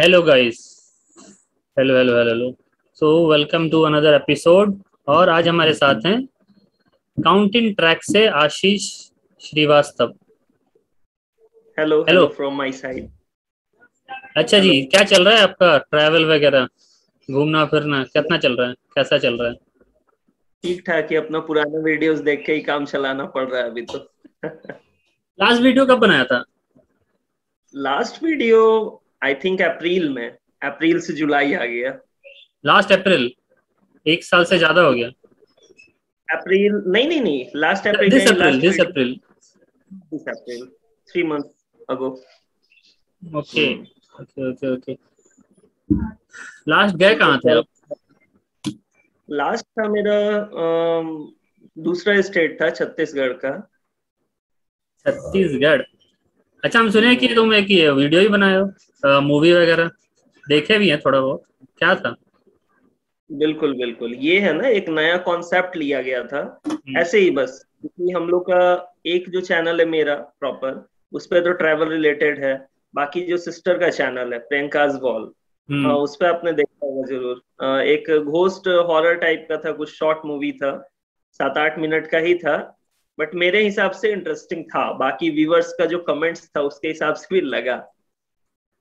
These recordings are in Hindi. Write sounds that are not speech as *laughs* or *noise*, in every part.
Hello guys hello hello hello hello so welcome to another episode और आज हमारे साथ हैं काउंटिंग ट्रैक से Ashish Shrivastava. Hello hello from my side अच्छा जी क्या चल रहा है आपका? ट्रैवल वगैरह घूमना फिरना कितना चल रहा है? कैसा चल रहा है? ठीक ठाक ही अपना पुराना वीडियोस देख के ही काम चलाना पड़ रहा है अभी तो। लास्ट वीडियो कब बनाया था? Last video I think April में अप्रैल से जुलाई आ गया। लास्ट अप्रैल एक साल से ज़्यादा हो गया। अप्रैल नहीं नहीं नहीं last April this April this April this April three month ago okay okay okay okay last गए कहाँ थे आप? लास्ट था मेरा दूसरा स्टेट था छत्तीसगढ़ का। छत्तीसगढ़? अच्छा हम सुने कि तुम एक ये वीडियो ही बनाए हो मूवी वगैरह। देखे भी हैं थोड़ा बहुत। क्या था? बिल्कुल बिल्कुल। ये है ना एक नया कॉन्सेप्ट लिया गया था। हम्म। ऐसे ही बस क्योंकि हम लोग का एक जो चैनल है मेरा प्रॉपर उस पे तो ट्रैवल रिलेटेड है। बाकी जो सिस्टर का चैनल है प्रियंकाज वॉल हम्म, उस पे आपने देखा होगा ज़रूर। एक घोस्ट हॉरर टाइप का था कुछ शॉर्ट मूवी था। सात आठ मिनट का ही था। बट मेरे हिसाब से इंटरेस्टिंग था। बाकी व्यूवर्स का जो कमेंट्स था उसके हिसाब से भी लगा।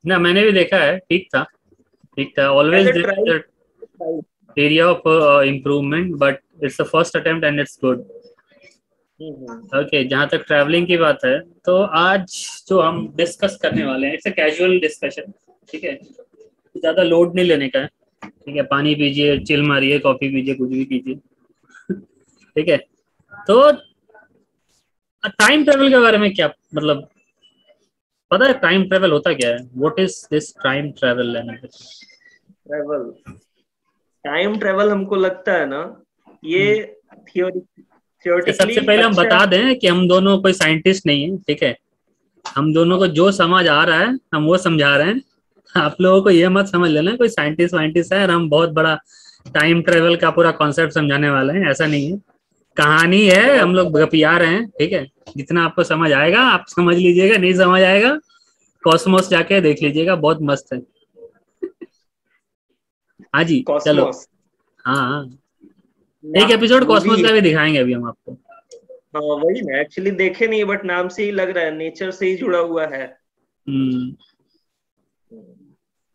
ना मैंने भी देखा है। ठीक था। ठीक था। Always area of improvement but it's the first attempt and it's good okay जहाँ तक ट्रैवलिंग की बात है तो आज जो हम डिस्कस करने वाले हैं इट्स अ कैजुअल डिस्कशन ठीक है? ज़्यादा लोड नहीं लेने का है। ठीक है पानी पीजिए चिल मारिए कॉफ़ी पीजिए कुछ भी कीजिए। *laughs* ठीक है? तो टाइम ट्रेवल के बारे में क्या मतलब पता है टाइम ट्रेवल होता क्या है? What is this time travel travel time travel हमको लगता है ना ये थियोरी हम्म। सबसे पहले हम बता दें कि हम दोनों कोई साइंटिस्ट नहीं है ठीक है? हम दोनों को जो समझ आ रहा है हम वो समझा रहे हैं। आप लोगों को ये मत समझ लेना कोई साइंटिस्ट वाइंटिस्ट है और हम बहुत बड़ा टाइम ट्रेवल का पूरा कॉन्सेप्ट समझाने वाले हैं ऐसा नहीं है। कहानी है हम लोग गपिया रहे हैं ठीक है? जितना आपको समझ आएगा आप समझ लीजिएगा नहीं समझ आएगा कॉस्मोस जाके देख लीजिएगा बहुत मस्त है। हाँ जी चलो। हाँ हाँ। एक एपिसोड कॉस्मोस का भी दिखाएँगे अभी हम आपको। हाँ वही ना एक्चुअली देखे नहीं बट नाम से ही लग रहा है नेचर से ही जुड़ा हुआ है। हम्म।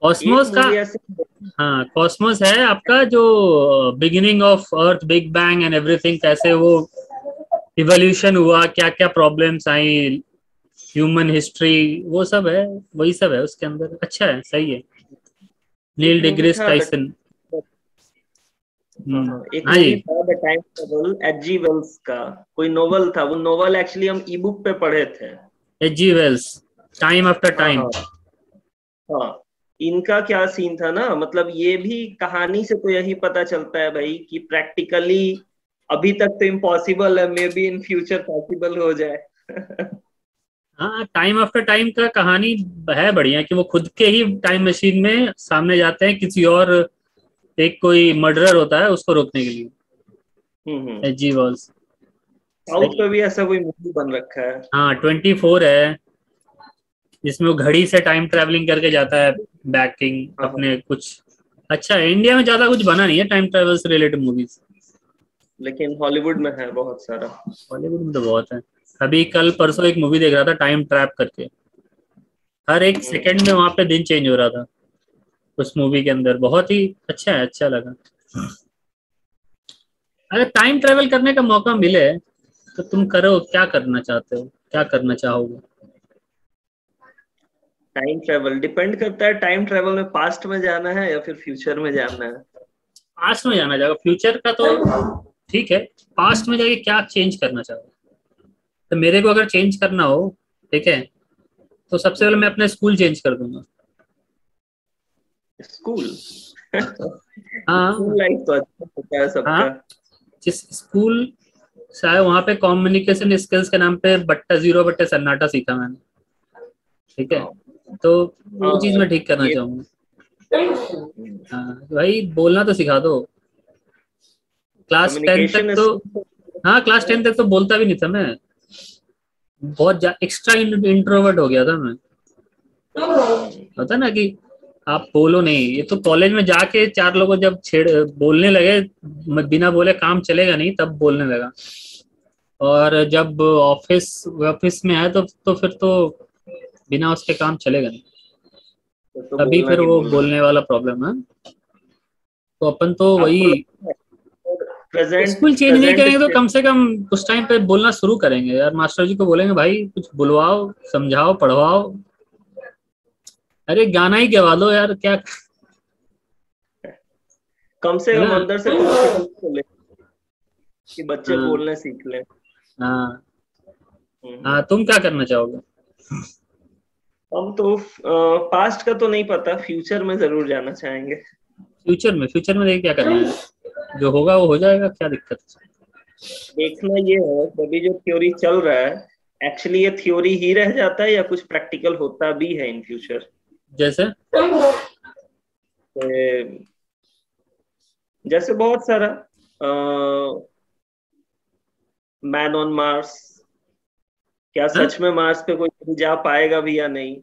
कॉस्मोस का हाँ कॉस्मोस है आपका जो beginning of earth big bang and everything कैसे वो इवोल्यूशन हुआ क्या क्या प्रॉब्लम्स आई ह्यूमन हिस्ट्री वो सब है वही सब है उसके अंदर। अच्छा है सही है। नील डिग्रीस टाइसन हाँ, एक जी एच जी वेल्स का। कोई नोवेल था वो नोवेल एक्चुअली हम ई बुक पे पढ़े थे। H G Wells time after time हाँ। इनका क्या सीन था ना? मतलब ये भी कहानी से तो यही पता चलता है भाई कि प्रैक्टिकली अभी तक तो इम्पॉसिबल है maybe in future possible हो जाए। हाँ टाइम आफ्टर टाइम का कहानी है बढ़िया कि वो खुद के ही टाइम मशीन में सामने जाते हैं किसी और एक कोई मर्डरर होता है उसको रोकने के लिए। हम्म, हम्म। जी वॉल्स साउथ पे भी ऐसा कोई मूवी बन रखा है। हाँ ट्वेंटी फोर है। जिसमें वो घड़ी से टाइम ट्रेवलिंग करके जाता है। बैकिंग हाँ। अपने कुछ। अच्छा इंडिया में ज़्यादा कुछ बना नहीं है टाइम ट्रेवल से रिलेटेड मूवीज़ लेकिन हॉलीवुड में है बहुत सारा। बॉलीवुड में तो बहुत है। अभी कल परसों एक मूवी देख रहा था टाइम ट्रैप करके। हर एक सेकंड में वहाँ पे दिन चेंज हो रहा था उस मूवी के अंदर। बहुत ही अच्छा है अच्छा लगा। अगर टाइम ट्रेवल करने का मौका मिले तो तुम करो क्या करना चाहते हो? क्या करना चाहोगे? टाइम ट्रेवल डिपेंड करता है टाइम ट्रेवल में पास्ट में जाना है या फिर फ्यूचर में जाना है? पास्ट में जाना चाहोगे। फ्यूचर का तो ठीक है। पास्ट में जाके क्या चेंज करना चाहोगे? तो मेरे को अगर चेंज करना हो ठीक है तो सबसे पहले मैं अपना स्कूल चेंज कर दूँगा। स्कूल *laughs* हाँ। स्कूल लाइफ तो अच्छा होता है सबका। हाँ। जिस स्कूल से आया वहाँ पे कम्युनिकेशन स्किल्स के नाम पे बट्टा ज़ीरो बट्टे सन्नाटा सीखा मैंने। ठीक है। तो वो हाँ, चीज़ मैं ठीक करना चाहूँगा। हाँ भाई बोलना तो सिखा दो। क्लास टेंथ तक तो हाँ क्लास टेंथ तक तो बोलता भी नहीं था मैं। बहुत एक्स्ट्रा इंट्रोवर्ट हो गया था मैं। होता ना कि आप बोलो नहीं। ये तो कॉलेज में जाके चार लोगों जब छेड़ बोलने लगे बिना बोले काम चलेगा नहीं तब बोलने लगा। और जब ऑफ़िस ऑफ़िस में है तो तो फिर तो बिना उसके काम चलेगा नहीं। तो तभी फिर वो बोलने। वाला प्रॉब्लम है। तो अपन तो वही स्कूल चेंज नहीं करेंगे तो कम से कम उस टाइम पे बोलना शुरू करेंगे। यार मास्टर जी को बोलेंगे भाई कुछ बुलवाओ समझाओ पढ़वाओ। अरे गाना ही गवा दो यार क्या कम से कम अंदर से कि बच्चे हाँ। बोलने सीख ले। हाँ। हम्म। हाँ तुम क्या करना चाहोगे? हम तो पास्ट का तो नहीं पता फ्यूचर में ज़रूर जाना चाहेंगे। फ्यूचर में फ्यूचर में क्या करना है। जो होगा वो हो जाएगा क्या दिक्कत देखना ये है अभी जो थ्योरी चल रहा है एक्चुअली ये थ्योरी ही रह जाता है या कुछ प्रैक्टिकल होता भी है इन फ्यूचर जैसे? जैसे बहुत सारा मैन ऑन मार्स क्या हाँ? सच में मार्स पे कोई जा पाएगा भी या नहीं?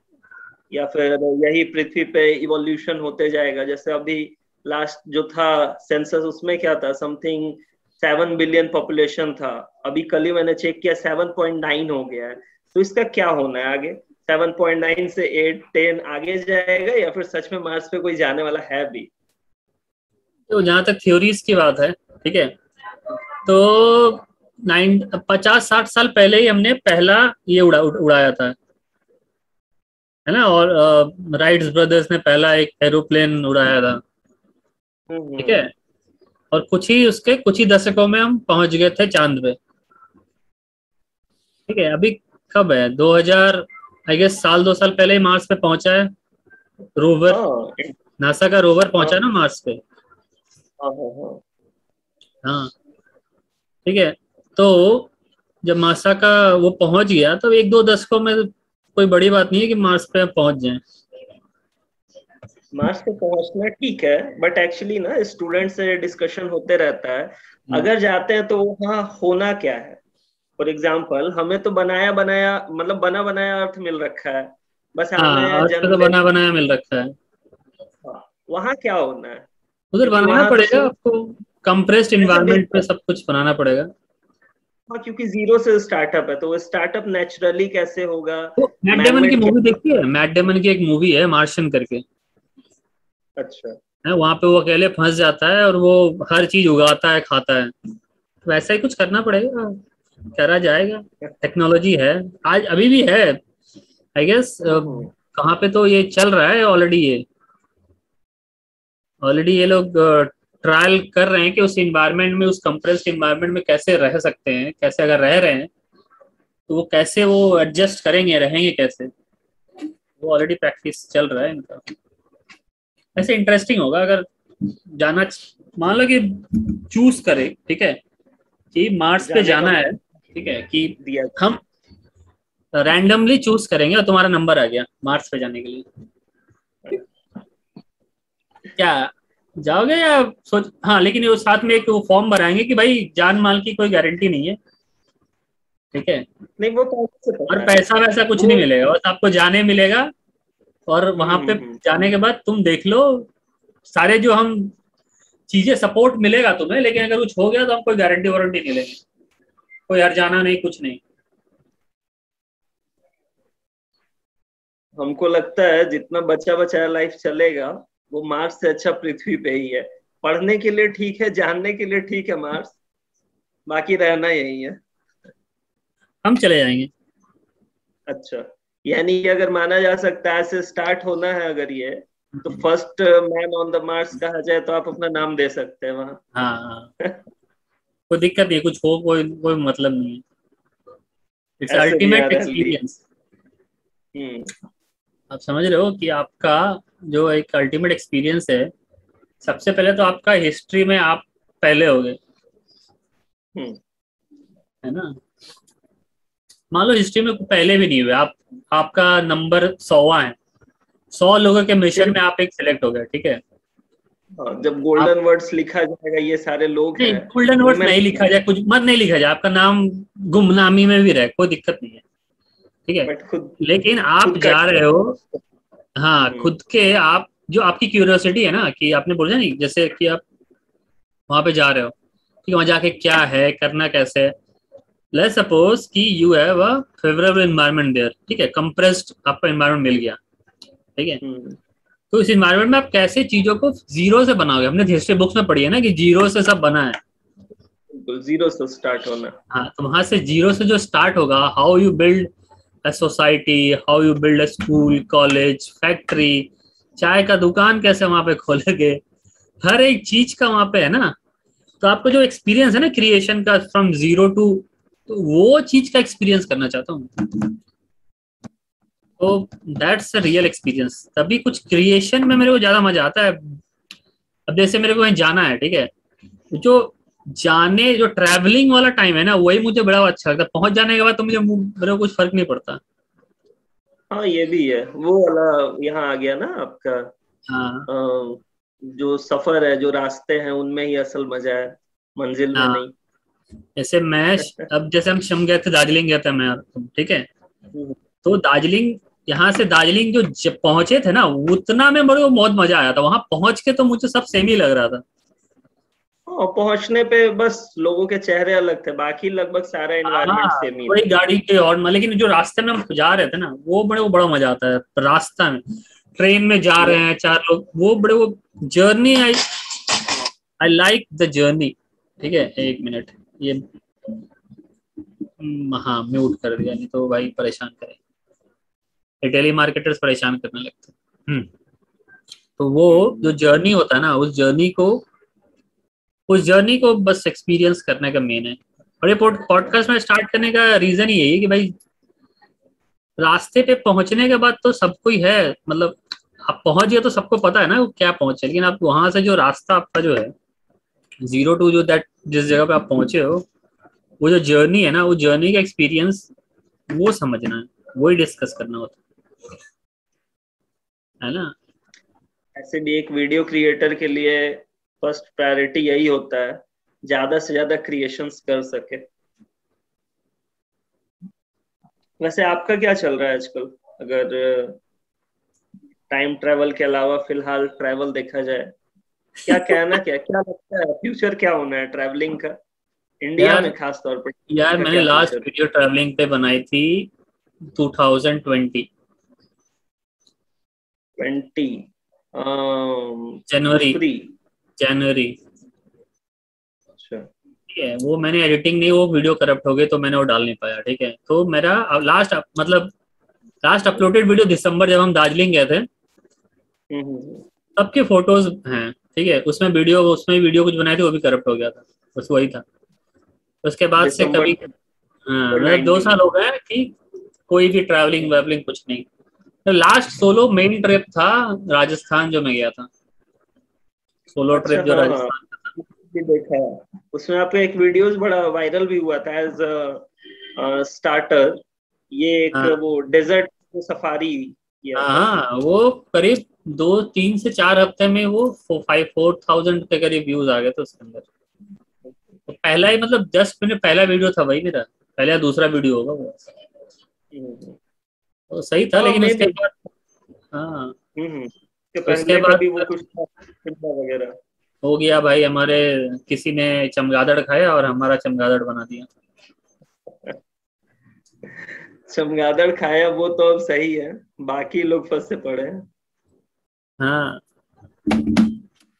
या फिर यही पृथ्वी पे इवोल्यूशन होते जाएगा? जैसे अभी लास्ट जो था सेंसस उसमें क्या था? समथिंग सेवन बिलियन पॉपुलेशन था। अभी कल ही मैंने चेक किया सेवन पॉइंट नाइन हो गया है। तो इसका क्या होना है आगे? सेवन पॉइंट नाइन से एट टेन आगे जाएगा या फिर सच में मार्स पे कोई जाने वाला है भी? तो जहाँ तक थ्योरीज की बात है ठीक है? तो नाइन पचास साठ साल पहले ही हमने पहला ये उड़ा उड़ाया था। है ना? और राइट्स ब्रदर्स ने पहला एक एरोप्लेन उड़ाया था। हम्म, ठीक है। और कुछ ही उसके कुछ ही दशकों में हम पहुँच गए थे चाँद पे। ठीक है? अभी कब है? 2000 आई गेस साल दो साल पहले ही मार्स पे पहुँचा है। रोवर नासा का रोवर पहुँचा ना मार्स पे? हाँ, हाँ, हाँ। ठीक है? तो जब मासा का वो पहुँच गया तो एक दो दशकों में कोई बड़ी बात नहीं है कि मार्स पे पहुँच जाए। मार्स पे पहुँचना ठीक है बट एक्चुअली ना स्टूडेंट से डिस्कशन होते रहता है। हम्म। अगर जाते हैं तो वहाँ होना क्या है? फॉर एग्ज़ाम्पल हमें तो बनाया बनाया मतलब बना बनाया अर्थ मिल रखा है। बस हाँ, तो बना बनाया मिल रखा है। हाँ, वहाँ क्या होना है? उधर बनाना पड़ेगा तो, आपको कंप्रेस्ड इन्वायरमेंट पे सब कुछ बनाना पड़ेगा। हाँ क्योंकि ज़ीरो से स्टार्टअप है तो वो स्टार्टअप नेचुरली कैसे होगा? तो मैट डेमन की मूवी देखी है? मैट डेमन की एक मूवी है मार्शन करके। अच्छा। है वहाँ पे वो अकेले फंस जाता है और वो हर चीज़ उगाता है खाता है। तो वैसा ही कुछ करना पड़ेगा। करा जाएगा। टेक्नोलॉजी है। आज अभी भी है आई गेस कहाँ पे तो ये चल रहा है ऑलरेडी ये। ऑलरेडी ये लोग ट्रायल कर रहे हैं कि उस इन्वायरमेंट में उस कंप्रेस्ड इन्वायरमेंट में कैसे रह सकते हैं कैसे अगर रह रहे हैं तो वो कैसे वो एडजस्ट करेंगे रहेंगे कैसे? वो ऑलरेडी प्रैक्टिस चल रहा है इनका। ऐसे इंटरेस्टिंग होगा अगर जाना मान लो कि चूज़ करे ठीक है कि मार्स पे जाना है ठीक है कि हम रैंडमली चूज़ करेंगे और तुम्हारा नंबर आ गया मार्स पे जाने के लिए। क्या जाओगे या सोच हाँ लेकिन वो साथ में एक वो फॉर्म भराएँगे कि भाई जान माल की कोई गारंटी नहीं है। ठीक है? नहीं वो तो और पैसा वैसा कुछ नहीं मिलेगा बस आपको जाने मिलेगा और वहाँ पे हम्म, हम्म। जाने के बाद तुम देख लो सारे जो हम चीज़ें सपोर्ट मिलेगा तुम्हें लेकिन अगर कुछ हो गया तो हम कोई गारंटी वारंटी नहीं लेंगे। कोई हर जाना नहीं कुछ नहीं। हमको लगता है जितना बचा बचाया लाइफ चलेगा वो मार्स से अच्छा पृथ्वी पे ही है। पढ़ने के लिए ठीक है जानने के लिए ठीक है मार्स बाकी रहना यही है। हम चले जाएँगे। अच्छा। यानी अगर माना जा सकता है ऐसे स्टार्ट होना है अगर ये तो first man on the Mars कहा जाए तो आप अपना नाम दे सकते हैं वहाँ। हाँ कोई दिक्कत नहीं कुछ हो कोई कोई मतलब नहीं है। इट्स अल्टीमेट एक्सपीरियंस आप समझ रहे हो कि आपका जो एक अल्टीमेट एक्सपीरियंस है सबसे पहले तो आपका हिस्ट्री में आप पहले हो गए हम्म। है ना? मान लो हिस्ट्री में पहले भी नहीं हुए आप आपका नंबर सौवा है। सौ लोगों के मिशन में आप एक सिलेक्ट हो गए ठीक है? हाँ, जब गोल्डन वर्ड्स लिखा जाएगा ये सारे लोग नहीं गोल्डन वर्ड्स नहीं लिखा जाए कुछ मत नहीं लिखा जाए आपका नाम गुमनामी में भी रहे कोई दिक्कत नहीं है। ठीक है? लेकिन आप जा रहे हो हाँ हम्म। खुद के आप जो आपकी क्यूरियोसिटी है ना कि आपने बोला नहीं जैसे कि आप वहाँ पे जा रहे हो कि वहाँ जाके क्या है करना कैसे है। लेट्स सपोज़ कि you have a favourable environment there ठीक है कंप्रेस्ड आपको एनवायरनमेंट मिल गया ठीक है। हम्म, तो इस एनवायरनमेंट में आप कैसे चीज़ों को ज़ीरो से बनाओगे? हमने हिस्ट्री बुक्स में पढ़ी है ना कि ज़ीरो से सब बना है। ज़ीरो से स्टार्ट होना। हाँ तो वहाँ से ज़ीरो से जो स्टार्ट होगा how you build a society how you build a school college factory चाय का दुकान कैसे वहाँ पे खोलोगे? हर एक चीज़ का वहाँ पे है ना? तो आपको जो एक्सपीरियंस है ना क्रिएशन का फ्रॉम ज़ीरो टू तो वो चीज़ का एक्सपीरियंस करना चाहता हूँ। तो दैट्स रियल एक्सपीरियंस तभी कुछ क्रिएशन में मेरे को ज़्यादा मज़ा आता है। अब जैसे मेरे को कहीं जाना है, ठीक है? जो जाने जो ट्रैवलिंग वाला टाइम है ना वही मुझे बड़ा अच्छा लगता है। पहुँच जाने के बाद तो मुझे मेरे कुछ फ़र्क नहीं पड़ता। हाँ ये भी है। वो वाला यहाँ आ गया ना आपका। हाँ। जो सफ़र है जो रास्ते हैं उनमें ही असल मज़ा है मंजिल में हाँ। नहीं। जैसे मैं अब जैसे हम शम गए थे दार्जिलिंग गए थे मैं ठीक है? हम्म, तो दार्जिलिंग यहाँ से दार्जिलिंग जो पहुँचे थे ना उतना में मेरे को बहुत मज़ा आया था। वहाँ पहुँच के तो मुझे सब सेम ही लग रहा था। और पहुँचने पे बस लोगों के चेहरे अलग थे बाकी लगभग सारा एनवायरनमेंट हाँ, सेम ही वही गाड़ी के और लेकिन जो रास्ते में हम जा रहे थे ना वो बड़े वो बड़ा मज़ा आता है रास्ता में। ट्रेन में जा रहे हैं चार लोग वो बड़े वो journey I I like the journey ठीक है एक मिनट ये हम्म, हाँ म्यूट कर दिया नहीं तो भाई परेशान करे। टेली मार्केटर्स परेशान करने लगते हैं। हम्म, तो वो जो जर्नी होता है ना उस जर्नी को उस जर्नी को बस एक्सपीरियंस करने का मेन है। और ये पॉडकास्ट में स्टार्ट करने का रीजन ही यही है कि भाई, रास्ते पे पहुँचने के बाद तो सबको ही है मतलब आप पहुँच गए तो सबको पता है ना वो क्या पहुँचे, लेकिन आप वहाँ से जो रास्ता आपका जो है ज़ीरो टू जो दैट जिस जगह पे आप पहुँचे हो, वो जो जर्नी है ना, वो जर्नी का एक्सपीरियंस वो समझना है, वही डिस्कस करना होता है। है ना? ऐसे भी एक वीडियो क्रिएटर के लिए फ़र्स्ट प्रायोरिटी यही होता है ज़्यादा से ज़्यादा क्रिएशंस कर सके। वैसे आपका क्या चल रहा है आजकल? अगर टाइम ट्रेवल के अलावा फ़िलहाल ट्रेवल देखा जाए क्या कहना क्या क्या लगता है? फ्यूचर क्या होना है ट्रैवलिंग का? इंडिया में खास तौर पर यार मैंने लास्ट वीडियो ट्रैवलिंग पे बनाई थी 2020 ट्वेंटी जनवरी। फ्री जनवरी। अच्छा। ठीक है वो मैंने एडिटिंग नहीं वो वीडियो करप्ट हो गई तो मैंने वो डाल नहीं पाया ठीक है। तो मेरा लास्ट मतलब लास्ट अपलोडेड वीडियो दिसंबर जब हम दार्जिलिंग गए थे। तब के फ़ोटोज़ हैं ठीक है। उसमें वीडियो उसमें वीडियो कुछ बनाई थी वो भी करप्ट हो गया था बस वही था। उसके बाद से कभी हाँ मतलब दो साल हो गए कि कोई भी ट्रैवलिंग वैवलिंग कुछ नहीं। तो लास्ट सोलो मेन ट्रिप था राजस्थान जो मैं गया था। सोलो अच्छा, ट्रिप जो हाँ, हाँ। राजस्थान का था। भी देखा है। उसमें आपका एक वीडियोस बड़ा वायरल भी हुआ था एज स्टार्टर ये एक हाँ। वो डेजर्ट सफारी हाँ वो करीब दो तीन से चार हफ़्ते में वो फाइव फोर थाउज़ेंड के करीब व्यूज़ आ गए थे उसके अंदर। तो पहला ही मतलब जस्ट मैंने पहला वीडियो था वही मेरा। पहला दूसरा वीडियो होगा वो। हम्म, तो सही था हाँ, लेकिन मैं उसके बाद हाँ। हम्म। उसके बाद- वो कुछ वगैरह? हो गया भाई हमारे किसी ने चमगादड़ खाया और हमारा चमगादड़ बना दिया। चमगादड़ खाया वो तो अब सही है बाकी लोग फंसे पड़े हैं। हाँ।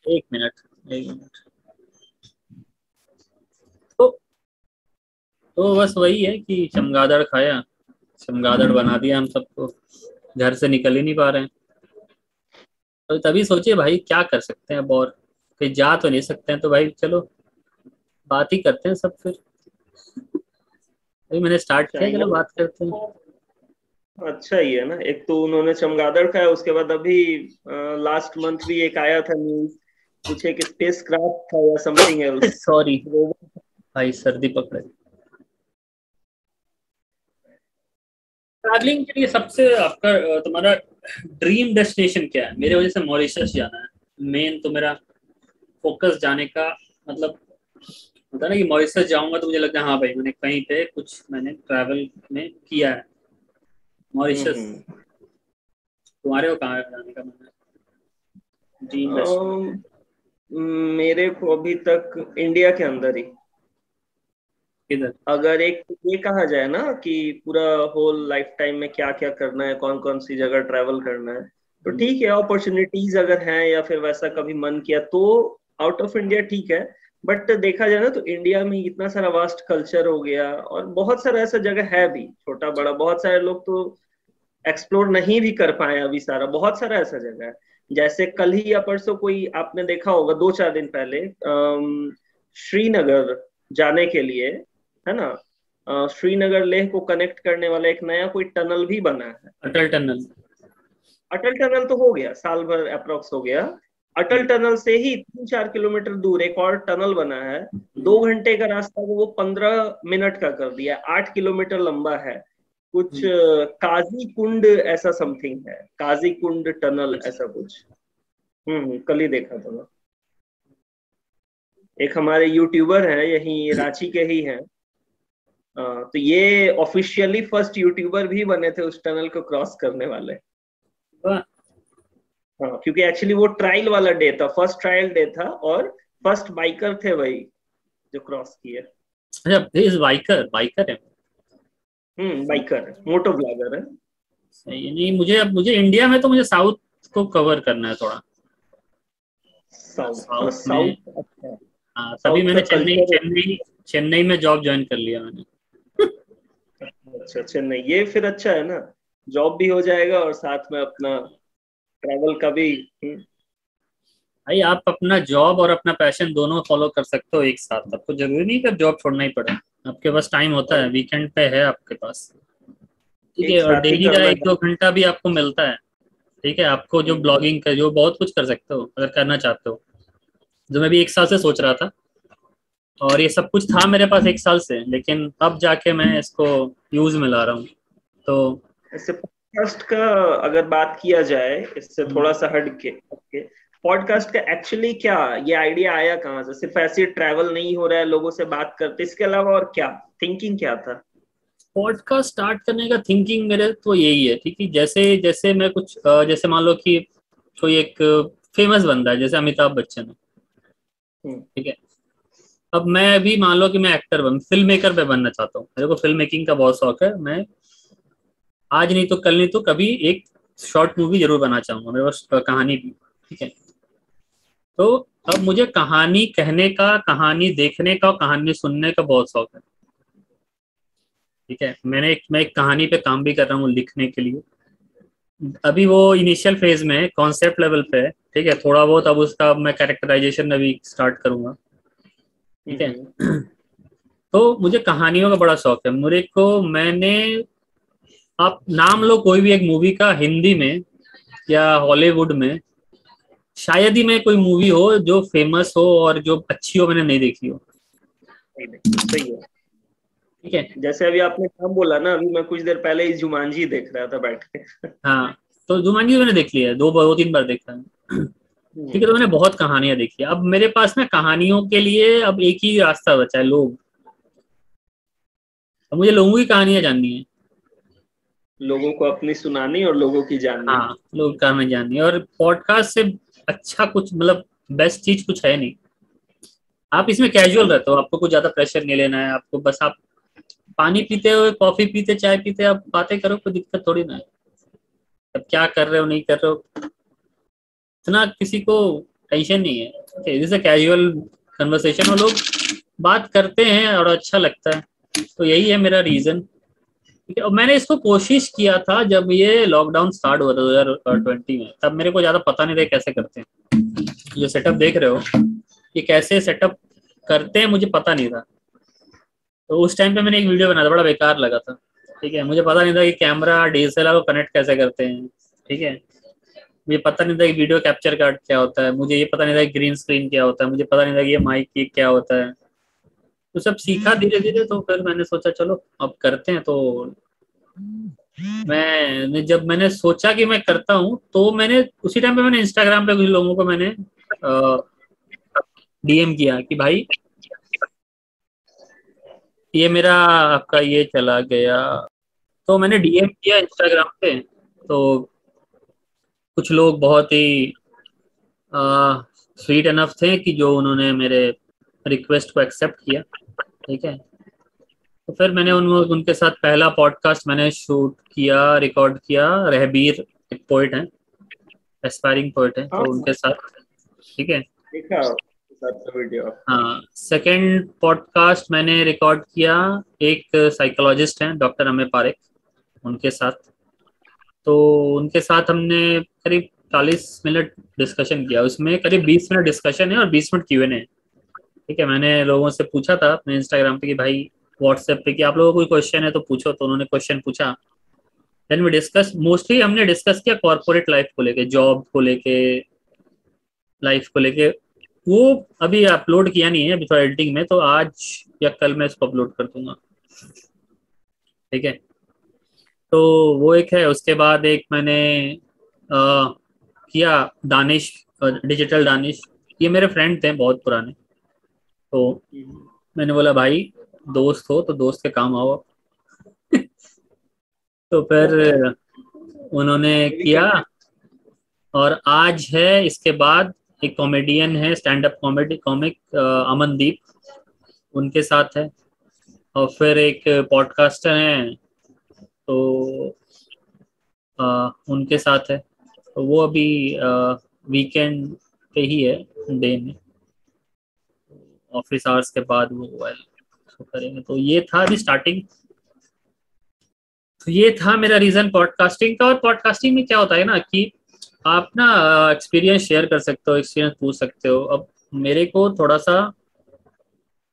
एक मिनट एक मिनट। तो तो बस वही है कि चमगादड़ खाया चमगादड़ बना दिया हम सबको घर से निकल ही नहीं पा रहे हैं। तो तभी सोचे भाई क्या कर सकते हैं अब और कहीं जा तो नहीं सकते हैं तो भाई चलो बात ही करते हैं सब फिर। अभी मैंने स्टार्ट किया चलो बात करते हैं। अच्छा ही है ना एक तो उन्होंने चमगादड़ खाया उसके बाद अभी लास्ट मंथ भी एक आया था न्यूज़ कुछ एक स्पेस क्राफ्ट था या समथिंग एल्स सॉरी भाई सर्दी पकड़े। ट्रैवलिंग के लिए सबसे आपका तुम्हारा ड्रीम डेस्टिनेशन क्या है? मेरे वजह से मॉरिशस जाना है। मेन तो मेरा फोकस जाने का मतलब होता है ना कि मॉरिशस जाऊँगा तो मुझे लगता है हाँ भाई मैंने कहीं पे कुछ मैंने ट्रैवल में किया है। मॉरिशस तुम्हारे को कहाँ जाने का मन है? मेरे को अभी तक इंडिया के अंदर ही। किधर अगर एक ये कहा जाए ना कि पूरा होल लाइफ टाइम में क्या क्या करना है कौन कौन सी जगह ट्रेवल करना है तो हम्म। ठीक है अपॉर्चुनिटीज़ अगर हैं या फिर वैसा कभी मन किया तो आउट ऑफ़ इंडिया ठीक है बट देखा जाए ना तो इंडिया में इतना सारा वास्ट कल्चर हो गया और बहुत सारा ऐसा जगह है भी छोटा बड़ा बहुत सारे लोग तो एक्सप्लोर नहीं भी कर पाए अभी सारा बहुत सारा ऐसा जगह है जैसे कल ही या परसों कोई आपने देखा होगा दो चार दिन पहले श्रीनगर जाने के लिए है ना? श्रीनगर लेह को कनेक्ट करने वाला एक नया कोई टनल भी बना है। अटल टनल अटल टनल तो हो गया साल भर अप्रोक्स हो गया। अटल टनल से ही तीन चार किलोमीटर दूर एक और टनल बना है। दो घंटे का रास्ता वो पंद्रह मिनट का कर दिया आठ किलोमीटर लंबा है। कुछ हम्म। काजी कुंड ऐसा समथिंग है। काजी कुंड टनल ऐसा कुछ। हम्म, हम्म कल ही देखा था मैं। एक हमारे यूट्यूबर हैं यही रांची के ही हैं। तो ये ऑफिशियली फ़र्स्ट यूट्यूबर भी बने थे उस टनल को क्रॉस करने वाले। हाँ। क्योंकि एक्चुअली वो ट्रायल वाला डे था फ़र्स्ट ट्रायल डे था और फ़र्स्ट बाइकर थे वही जो क्रॉस किए। अच्छा बाइकर बाइकर है? हम्म बाइकर मोटो ब्लॉगर है। सही नहीं मुझे अब मुझे इंडिया में तो मुझे साउथ को कवर करना है थोड़ा। साउथ साउथ, साउथ अच्छा। हाँ तभी मैंने चेन्नई चेन्नई चेन्नई में जॉब ज्वाइन कर लिया मैंने। अच्छा चेन्नई ये फिर अच्छा है ना। जॉब भी हो जाएगा और साथ में अपना ट्रैवल का भी हम्म। भाई आप अपना जॉब और अपना पैशन दोनों फॉलो कर सकते हो एक साथ। आपको ज़रूरी नहीं कि जॉब छोड़ना ही पड़े। आपके पास टाइम होता है वीकेंड पे है आपके पास। ठीक है और डेली का एक दो घंटा भी आपको मिलता है। ठीक है आपको जो ब्लॉगिंग। कर जो बहुत कुछ कर सकते हो अगर करना चाहते हो। जो मैं भी एक साल से सोच रहा था और ये सब कुछ था मेरे पास एक साल से लेकिन अब जाके मैं इसको यूज़ में ला रहा हूँ। तो इससे पॉडकास्ट का अगर बात किया जाए इससे हम्म। थोड़ा सा हट के पॉडकास्ट का एक्चुअली क्या ये आइडिया आया कहाँ से? सिर्फ़ ऐसे ट्रैवल नहीं हो रहा है लोगों से बात करते इसके अलावा और क्या? थिंकिंग क्या था? पॉडकास्ट स्टार्ट करने का थिंकिंग मेरे तो यही है ठीक है? जैसे जैसे मैं कुछ जैसे मान लो कि कोई एक फ़ेमस बंदा है जैसे अमिताभ बच्चन है। हम्म। ठीक है? अब मैं भी मान लो कि मैं एक्टर बन फ़िल्म मेकर पे बनना चाहता हूँ। मेरे को फ़िल्म मेकिंग का बहुत शौक है। मैं आज नहीं तो कल नहीं तो कभी एक शॉर्ट मूवी ज़रूर बना चाहूँगा। मेरे पास कहानी भी ठीक है? तो अब मुझे कहानी कहने का, कहानी देखने का कहानी सुनने का बहुत शौक है। ठीक है? मैंने एक, मैं एक कहानी पे काम भी कर रहा हूँ लिखने के लिए। अभी वो इनिशियल फ़ेज़ में कॉन्सेप्ट लेवल पे ठीक है? थोड़ा बहुत अब उसका मैं कैरेक्टराइजेशन अभी स्टार्ट करूँगा। ठीक है? हम्म। तो मुझे कहानियों का बड़ा शौक है। मेरे को मैंने आप नाम लो कोई भी एक मूवी का हिंदी में या हॉलीवुड में शायद ही मैं कोई मूवी हो जो फ़ेमस हो और जो अच्छी हो मैंने नहीं देखी हो। सही है। ठीक है? जैसे अभी आपने काम बोला ना अभी मैं कुछ देर पहले ही जुमानजी देख रहा था बैठ के। हाँ तो जुमानजी मैंने देख लिया दो दो तीन बार देखा है। ठीक है तो मैंने बहुत कहानियाँ देखी। अब मेरे पास ना कहानियों के लिए अब एक ही रास्ता बचा है लोग। अब मुझे लोगों की कहानियाँ जाननी है। लोगों को अपनी सुनानी और लोगों की जाननी। हाँ लोग कहानी जाननी और पॉडकास्ट से अच्छा कुछ मतलब बेस्ट चीज़ कुछ है नहीं। आप इसमें कैजुअल रहते हो आपको कुछ ज़्यादा प्रेशर नहीं लेना है आपको बस आप पानी पीते हो कॉफ़ी पीते चाय पीते आप बातें करो कोई दिक्कत थोड़ी ना है। अब क्या कर रहे हो नहीं कर रहे हो इतना किसी को टेंशन नहीं है। जैसे कैजुअल कन्वर्सेशन वो लोग बात करते हैं और अच्छा लगता है। तो यही है मेरा रीजन और मैंने इसको कोशिश किया था जब ये लॉकडाउन स्टार्ट हुआ था दो हज़ार ट्वेंटी में। तब मेरे को ज़्यादा पता नहीं था कैसे करते हैं। जो सेटअप देख रहे हो, ये कैसे सेटअप करते हैं मुझे पता नहीं था। तो उस टाइम पे मैंने एक वीडियो बनाया था, बड़ा बेकार लगा था। ठीक है, मुझे पता नहीं था कि कैमरा डीएसएलआर को कनेक्ट कैसे करते हैं। ठीक है मुझे पता नहीं था कि वीडियो कैप्चर कार्ड क्या होता है मुझे ये पता नहीं था कि ग्रीन स्क्रीन क्या होता है मुझे पता नहीं था कि ये माइक की क्या होता है। तो सब सीखा धीरे धीरे तो फिर मैंने सोचा चलो अब करते हैं। तो मैं जब मैंने सोचा कि मैं करता हूँ तो मैंने उसी टाइम पे मैंने इंस्टाग्राम पे कुछ लोगों को मैंने डीएम किया कि भाई ये मेरा आपका ये चला गया। तो मैंने डीएम किया इंस्टाग्राम पे तो कुछ लोग बहुत ही स्वीट अनफ थे कि जो उन्होंने मेरे रिक्वेस्ट को एक्सेप्ट किया ठीक है? तो फिर मैंने उन उनके साथ पहला पॉडकास्ट मैंने शूट किया रिकॉर्ड किया। रहबीर एक पोइट है एस्पायरिंग पोइट है तो हाँ। उनके साथ ठीक है? हाँ सेकेंड पॉडकास्ट मैंने रिकॉर्ड किया। एक साइकोलॉजिस्ट हैं डॉक्टर अमे पारेख उनके साथ। तो उनके साथ हमने करीब चालीस मिनट डिस्कशन किया। उसमें करीब बीस मिनट डिस्कशन है और बीस मिनट क्यू एन है। ठीक है, मैंने लोगों से पूछा था अपने इंस्टाग्राम पे कि भाई व्हाट्सएप पे कि आप लोगों को कोई क्वेश्चन है तो पूछो तो उन्होंने क्वेश्चन पूछा। देन वी डिस्कस मोस्टली हमने डिस्कस किया कॉर्पोरेट लाइफ को लेके जॉब को लेके लाइफ को लेके। वो अभी अपलोड किया नहीं है, अभी थोड़ा एडिटिंग में तो आज या कल मैं इसको अपलोड कर दूँगा। ठीक है? तो वो एक है उसके बाद एक मैंने आ, किया दानिश डिजिटल दानिश। ये मेरे फ्रेंड थे बहुत पुराने। तो मैंने बोला भाई दोस्त हो तो दोस्त के काम आओ *laughs* तो फिर उन्होंने किया। और आज है इसके बाद एक कॉमेडियन है stand up comedy comic Amandeep. उनके साथ है। और फिर एक पॉडकास्टर हैं तो आ, उनके साथ है। तो वो अभी वीकेंड पे ही है डे में। ऑफ़िस आवर्स के बाद वो करेंगे। तो ये था अभी स्टार्टिंग तो ये था मेरा रीजन पॉडकास्टिंग का। और पॉडकास्टिंग में क्या होता है ना कि आप ना एक्सपीरियंस शेयर कर सकते हो एक्सपीरियंस पूछ सकते हो। अब मेरे को थोड़ा सा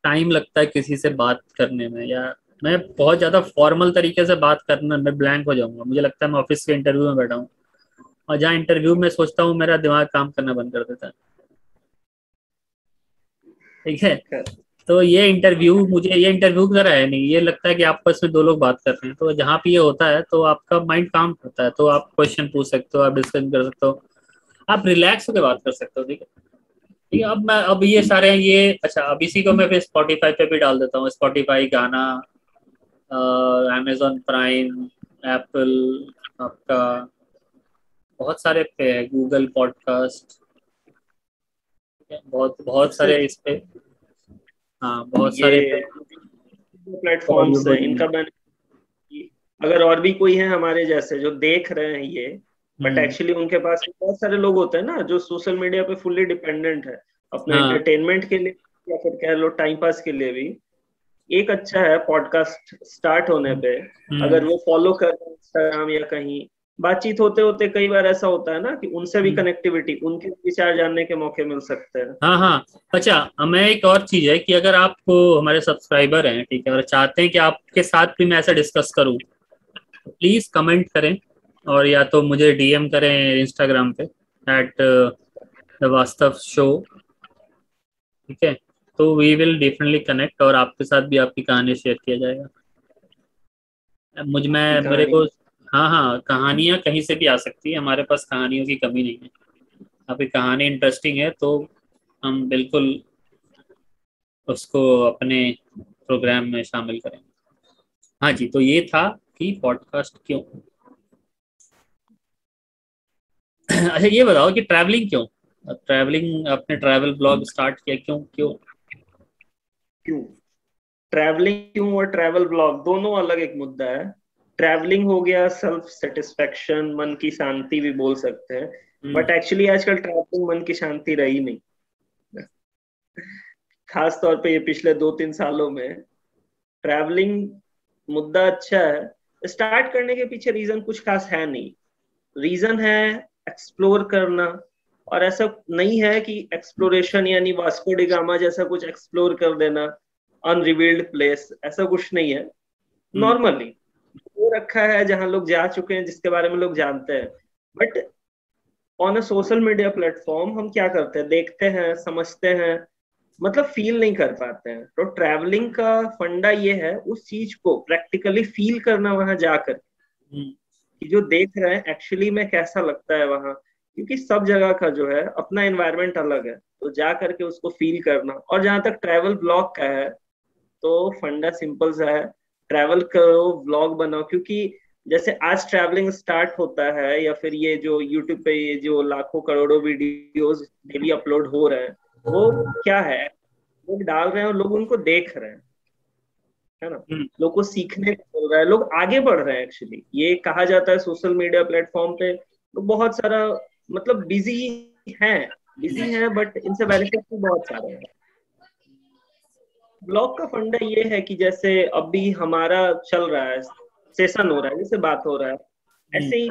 टाइम लगता है किसी से बात करने में या मैं बहुत ज़्यादा फॉर्मल तरीके से बात करना मैं ब्लैंक हो जाऊँगा। मुझे लगता है मैं ऑफ़िस के इंटरव्यू में बैठा हूँ। और जहाँ इंटरव्यू में सोचता हूँ मेरा दिमाग काम करना बंद कर देता है। ठीक है? तो ये इंटरव्यू मुझे ये इंटरव्यू तरह है नहीं ये लगता है कि आपस में दो लोग बात कर रहे हैं। तो जहाँ पे ये होता है तो आपका माइंड काम करता है। तो आप क्वेश्चन पूछ सकते हो आप डिस्कस कर सकते हो। आप रिलैक्स होकर बात कर सकते हो ठीक है? ठीक है अब मैं अब ये सारे ये अच्छा अब इसी को मैं फिर स्पॉटीफाई पे भी डाल देता हूँ। स्पॉटीफाई गाना अमेजोन प्राइम एप्पल आपका बहुत सारे पे है गूगल पॉडकास्ट बहुत बहुत सारे इस पे हाँ बहुत सारे प्लेटफॉर्म्स हैं इनका मैंने अगर और भी कोई है हमारे जैसे जो देख रहे हैं ये बट एक्चुअली हम्म। उनके पास बहुत सारे लोग होते हैं ना जो सोशल मीडिया पे फुल्ली डिपेंडेंट है अपने एंटरटेनमेंट हाँ। के लिए या फिर कह लो टाइम पास के लिए भी एक अच्छा है पॉडकास्ट स्टार्ट होने पे। हम्म। अगर वो फॉलो कर इंस्टाग्राम या कहीं बातचीत होते होते कई बार ऐसा होता है ना कि उनसे भी कनेक्टिविटी हम्म। उनके विचार जानने के मौके मिल सकते हैं। हाँ हाँ। अच्छा हमें एक और चीज़ है कि अगर आप हमारे सब्सक्राइबर हैं ठीक है और चाहते हैं कि आपके साथ भी मैं ऐसा डिस्कस करूँ तो प्लीज़ कमेंट करें और या तो मुझे डीएम करें इंस्टाग्राम पे एट द वास्तव शो ठीक है? तो वी विल डेफिनेटली कनेक्ट और आपके साथ भी आपकी कहानी शेयर किया जाएगा। मुझमें मेरे को हाँ हाँ कहानियाँ कहीं से भी आ सकती है हमारे पास कहानियों की कमी नहीं है। आपकी कहानी इंटरेस्टिंग है तो हम बिल्कुल उसको अपने प्रोग्राम में शामिल करेंगे। हाँ जी तो ये था कि पॉडकास्ट क्यों? *clears throat* अच्छा ये बताओ कि ट्रैवलिंग क्यों? ट्रैवलिंग अपने ट्रैवल ब्लॉग स्टार्ट किया क्यों क्यों? क्यों? ट्रैवलिंग क्यों और ट्रैवल ब्लॉग दोनों अलग एक मुद्दा है। ट्रैवलिंग हो गया सेल्फ सेटिस्फेक्शन मन की शांति भी बोल सकते हैं। But hmm. एक्चुअली आजकल ट्रैवलिंग मन की शांति रही नहीं। खास तौर पे ये पिछले दो तीन सालों में ट्रैवलिंग मुद्दा अच्छा है। स्टार्ट करने के पीछे रीजन कुछ खास है नहीं। रीजन है एक्सप्लोर करना। और ऐसा नहीं है कि एक्सप्लोरेशन यानी वास्को डिगामा जैसा कुछ एक्सप्लोर कर देना अनरिवील्ड प्लेस ऐसा कुछ नहीं है। Normally hmm. वो रखा है जहाँ लोग जा चुके हैं जिसके बारे में लोग जानते हैं। But on a social media platform हम क्या करते हैं? देखते हैं समझते हैं मतलब फील नहीं कर पाते हैं। तो ट्रैवलिंग का फंडा ये है उस चीज़ को प्रैक्टिकली फील करना वहाँ जाकर। हम्म। कि जो देख रहे हैं एक्चुअली में कैसा लगता है वहाँ? क्योंकि सब जगह का जो है अपना एनवायरमेंट अलग है। तो जा करके उसको फील करना। और जहाँ तक ट्रैवल ब्लॉग का है तो फंडा सिंपल सा है। ट्रैवल करो व्लॉग बनाओ क्योंकि जैसे आज ट्रैवलिंग स्टार्ट होता है या फिर ये जो यूट्यूब पे ये जो लाखों करोड़ों वीडियोस डेली अपलोड हो रहे हैं वो क्या है? लोग डाल रहे हैं और लोग उनको देख रहे हैं। है ना? हम्म। लोग को सीखने को मिल रहा है। लोग आगे बढ़ रहे हैं एक्चुअली ये कहा जाता है सोशल मीडिया प्लेटफॉर्म पे। तो बहुत सारा मतलब बिज़ी है बिज़ी है बट इनसे बेनिफिट भी बहुत सारे हैं। ब्लॉग का फंडा ये है कि जैसे अभी हमारा चल रहा है सेशन हो रहा है जैसे बात हो रहा है ऐसे ही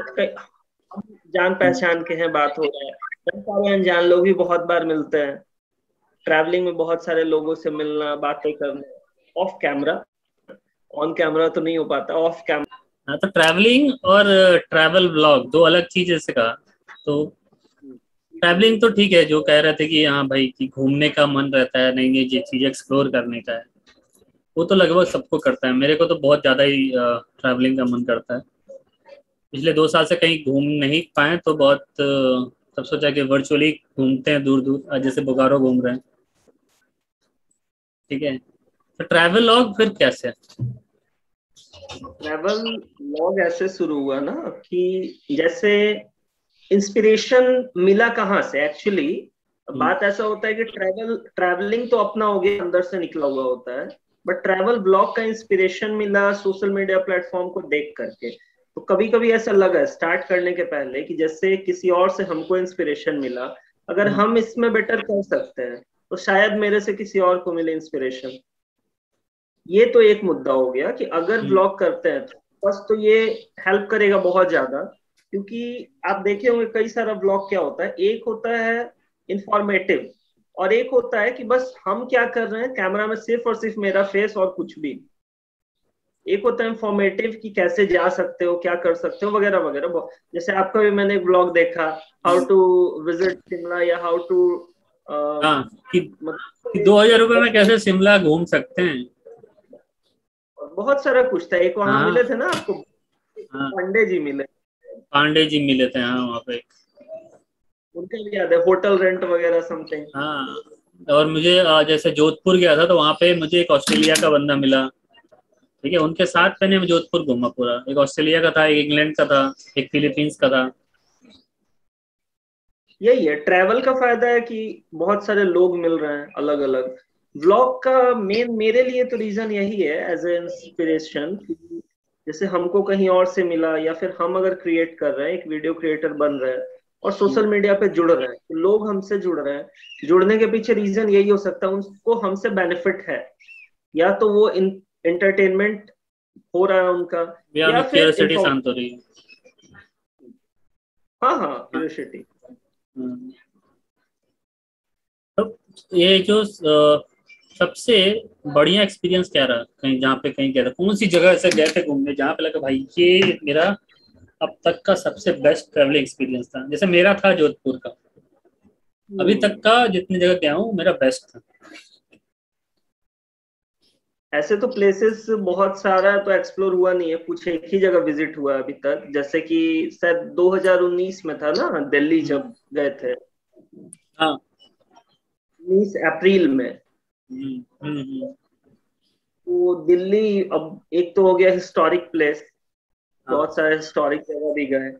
जान पहचान के हैं बात हो रहा है। बहुत सारे अनजान लोग भी बहुत बार मिलते हैं। ट्रैवलिंग में बहुत सारे लोगों से मिलना बातें करना ऑफ़ कैमरा ऑन कैमरा तो नहीं हो पाता ऑफ़ कैमरा हाँ तो ट्रैवलिंग और ट्रैवल ब्लॉग दो अलग चीज़ जैसे कहा तो ट्रैवलिंग तो ठीक है, जो कह रहे थे कि हाँ भाई कि घूमने का मन रहता है नई नई चीज़ एक्सप्लोर करने का है, वो तो लगभग सबको करता है। मेरे को तो बहुत ज़्यादा ही ट्रैवलिंग का मन करता है। पिछले दो साल से कहीं घूम नहीं पाए तो बहुत तब सोचा कि वर्चुअली घूमते हैं दूर दूर जैसे बोकारो घूम रहे हैं। ठीक है तो ट्रैवल लॉग फिर कैसे? ट्रैवल लॉग ऐसे शुरू हुआ ना कि जैसे इंस्पिरेशन मिला कहाँ से एक्चुअली हम्म। बात ऐसा होता है कि ट्रैवल ट्रैवलिंग तो अपना हो गया अंदर से निकला हुआ होता है बट ट्रैवल ब्लॉग का इंस्पिरेशन मिला सोशल मीडिया प्लेटफॉर्म को देख करके तो कभी कभी ऐसा लगा स्टार्ट करने के पहले कि जैसे किसी और से हमको इंस्पिरेशन मिला अगर हम्म। हम इसमें बेटर कर सकते हैं तो शायद मेरे से किसी और को मिले इंस्पिरेशन ये तो एक मुद्दा हो गया कि अगर ब्लॉग हम्म। करते हैं तो बस तो ये हेल्प करेगा बहुत ज़्यादा क्योंकि आप देखे होंगे कई सारा ब्लॉग क्या होता है? एक होता है इंफॉर्मेटिव और एक होता है कि बस हम क्या कर रहे हैं? कैमरा में सिर्फ़ और सिर्फ़ मेरा फेस और कुछ भी। एक होता है इंफॉर्मेटिव कि कैसे जा सकते हो क्या कर सकते हो वगैरह वगैरह। जैसे आपका भी मैंने एक ब्लॉग देखा हाउ टू विज़िट शिमला या हाउ टू मतलब दो हज़ार रुपए में कैसे शिमला घूम सकते हैं? बहुत सारा कुछ था। एक वहाँ हाँ, मिले थे ना आपको? हाँ, पांडे जी मिले। पांडे जी मिले थे हाँ वहाँ पे। उनका भी याद है होटल रेंट वगैरह समथिंग हाँ और मुझे जैसे जोधपुर गया था तो वहाँ पे मुझे एक ऑस्ट्रेलिया का बंदा मिला। ठीक है उनके साथ मैंने जोधपुर घूमा पूरा। एक ऑस्ट्रेलिया का था एक इंग्लैंड का था एक फिलीपींस का था। यही है ट्रैवल का फ़ायदा है कि बहुत सारे लोग मिल रहे हैं अलग अलग व्लॉग का मेन मेरे लिए तो रीजन यही है एज ए इंस्पिरेशन जैसे हमको कहीं और से मिला या फिर हम अगर क्रिएट कर रहे हैं एक वीडियो क्रिएटर बन रहे हैं और सोशल मीडिया पे जुड़ रहे हैं तो लोग हमसे जुड़ रहे हैं। जुड़ने के पीछे रीजन यही हो सकता है उनको हमसे बेनिफिट है। या तो वो इंटरटेनमेंट हो रहा है उनका या, या फिर शांत हो रही है। हाँ हाँ क्यूरियोसिटी हम्म। तो ये जो सबसे बढ़िया एक्सपीरियंस क्या रहा? कहीं जहाँ पे कहीं गया था? कौन सी जगह ऐसे गए थे घूमने जहाँ पे लगा भाई ये मेरा अब तक का सबसे बेस्ट ट्रेवलिंग एक्सपीरियंस था। जैसे मेरा था जोधपुर का। अभी तक का जितनी जगह गया हूँ मेरा बेस्ट था। ऐसे तो प्लेसेस बहुत सारा तो एक्सप्लोर हुआ नहीं है। कुछ एक ही जगह विज़िट हुआ अभी तक। जैसे कि शायद 2019 में था ना दिल्ली जब गए थे। हाँ। उन्नीस अप्रैल में। हम्म, हम्म, हम्म। तो दिल्ली अब एक तो हो गया हिस्टोरिक प्लेस हाँ। बहुत सारे हिस्टोरिक जगह भी गए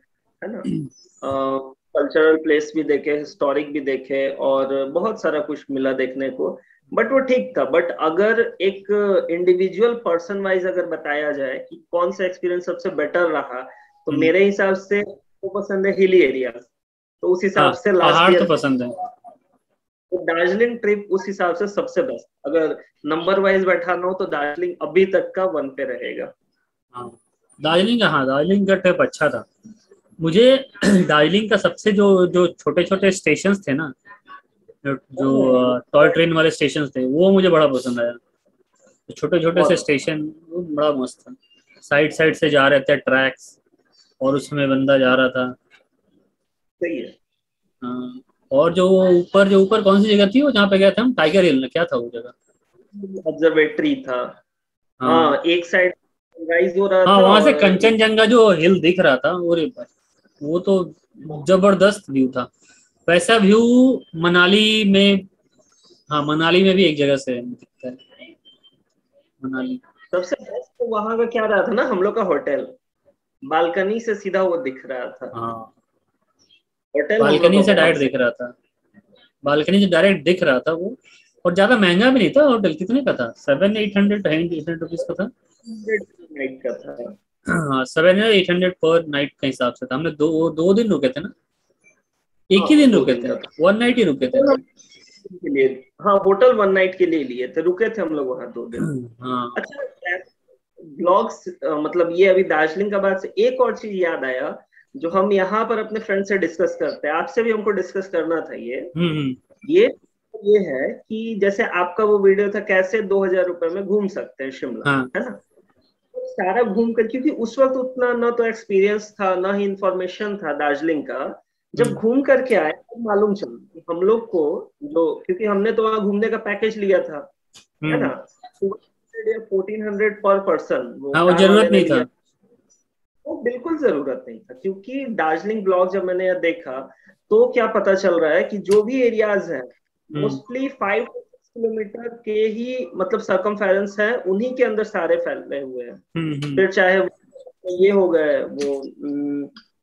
है ना? कल्चरल प्लेस भी देखे हिस्टोरिक भी देखे और बहुत सारा कुछ मिला देखने को। बट वो ठीक था बट अगर एक इंडिविजुअल पर्सन वाइज अगर बताया जाए कि कौन सा एक्सपीरियंस सबसे बेटर रहा तो हम्म। मेरे हिसाब से वो पसंद है हिली एरिया तो उस हिसाब हाँ, से लास्ट तो पसंद है। तो दार्जिलिंग ट्रिप उस हिसाब से सबसे बेस्ट अगर नंबर वाइज बैठाना हो तो दार्जिलिंग अभी तक का वन पे रहेगा। हाँ। दार्जिलिंग हाँ दार्जिलिंग का ट्रिप अच्छा था। मुझे *clears throat* दार्जिलिंग का सबसे जो जो छोटे छोटे स्टेशन थे ना जो टॉय ट्रेन वाले स्टेशन थे वो मुझे बड़ा पसंद आया। छोटे छोटे से स्टेशन बड़ा मस्त था। साइड साइड से जा रहे थे ट्रैक्स और उसमें बंदा जा रहा था। सही है। हाँ। और जो ऊपर जो ऊपर कौन सी जगह थी वो जहाँ पे गए थे हम? टाइगर हिल क्या था वो जगह? ऑब्जर्वेटरी था। हाँ, हाँ एक साइड राइज हो रहा हाँ वहाँ से कंचनजंगा जो हिल दिख रहा था वो वो तो ज़बरदस्त व्यू था। वैसा व्यू मनाली में हाँ मनाली में भी एक जगह से दिखता है। मनाली। सबसे बेस्ट तो वहाँ का क्या रहा था ना हम लोग का होटल बालकनी से सीधा वो दिख रहा था। हाँ। होटल बालकनी से डायरेक्ट दिख रहा था। बालकनी से डायरेक्ट दिख रहा था वो। और ज़्यादा महँगा भी नहीं था होटल कितने का था? Seven eight hundred eight hundred rupees का था। नाइट का था। हाँ seven eight hundred per night के हिसाब से था। हमने दो दो दिन रुके थे ना। एक ही हाँ, दिन रुके थे। वन नाइट ही रुके थे। के लिए। हाँ होटल वन नाइट के लिए लिए थे। रुके थे हम लोग वहाँ दो दिन। हाँ। अच्छा ब्लॉग्स मतलब ये अभी दार्जिलिंग का बात से एक और चीज़ याद आया। जो हम यहाँ पर अपने फ्रेंड से डिस्कस करते हैं आपसे भी हमको डिस्कस करना था ये। हम्म हम्म, ये ये है कि जैसे आपका वो वीडियो था कैसे दो हज़ार रुपए में घूम सकते हैं शिमला हाँ। है ना? तो सारा घूम कर क्योंकि उस वक्त उतना ना तो एक्सपीरियंस था ना ही इंफॉर्मेशन था दार्जिलिंग का। जब हम्म। घूम करके आए तो मालूम चला हम लोग को जो क्योंकि हमने तो वहाँ घूमने का पैकेज लिया था है ना? फोर्टीन हंड्रेड पर पर्सन हाँ वो ज़रूरत नहीं था। वो बिल्कुल ज़रूरत नहीं था क्योंकि दार्जिलिंग ब्लॉग जब मैंने यह देखा तो क्या पता चल रहा है कि जो भी एरियाज़ है हम्म, मोस्टली फाइव किलोमीटर के ही मतलब सरकमफेरेंस है उन्हीं के अंदर सारे फैले हुए हैं। हम्म, हम्म, फिर चाहे ये हो गए वो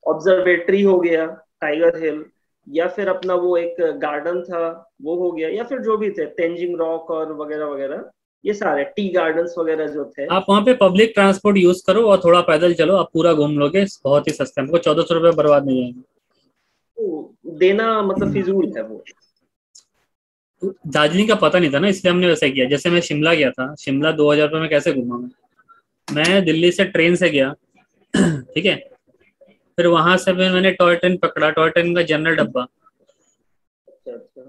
ऑब्जर्वेटरी हो गया टाइगर हिल या फिर अपना वो एक गार्डन था वो हो गया या फिर जो भी थे तेंजिंग रॉक और वगैरह वगैरह। ये सारे टी गार्डन्स वगैरह जो थे। आप वहाँ पे पब्लिक ट्रांसपोर्ट यूज़ करो और थोड़ा पैदल चलो आप पूरा घूम लोगे बहुत ही सस्ते हमको चौदह सौ रुपये बर्बाद नहीं जाएँगे देना मतलब फिजूल है वो। दार्जिलिंग का पता नहीं था ना इसलिए हमने वैसे किया। जैसे मैं शिमला गया था शिमला दो हज़ार रुपये में कैसे घूमा मैं? मैं दिल्ली से ट्रेन से गया *clears throat* ठीक है? फिर वहाँ से फिर मैंने टॉय ट्रेन पकड़ा। टॉय ट्रेन का जनरल डब्बा अच्छा अच्छा।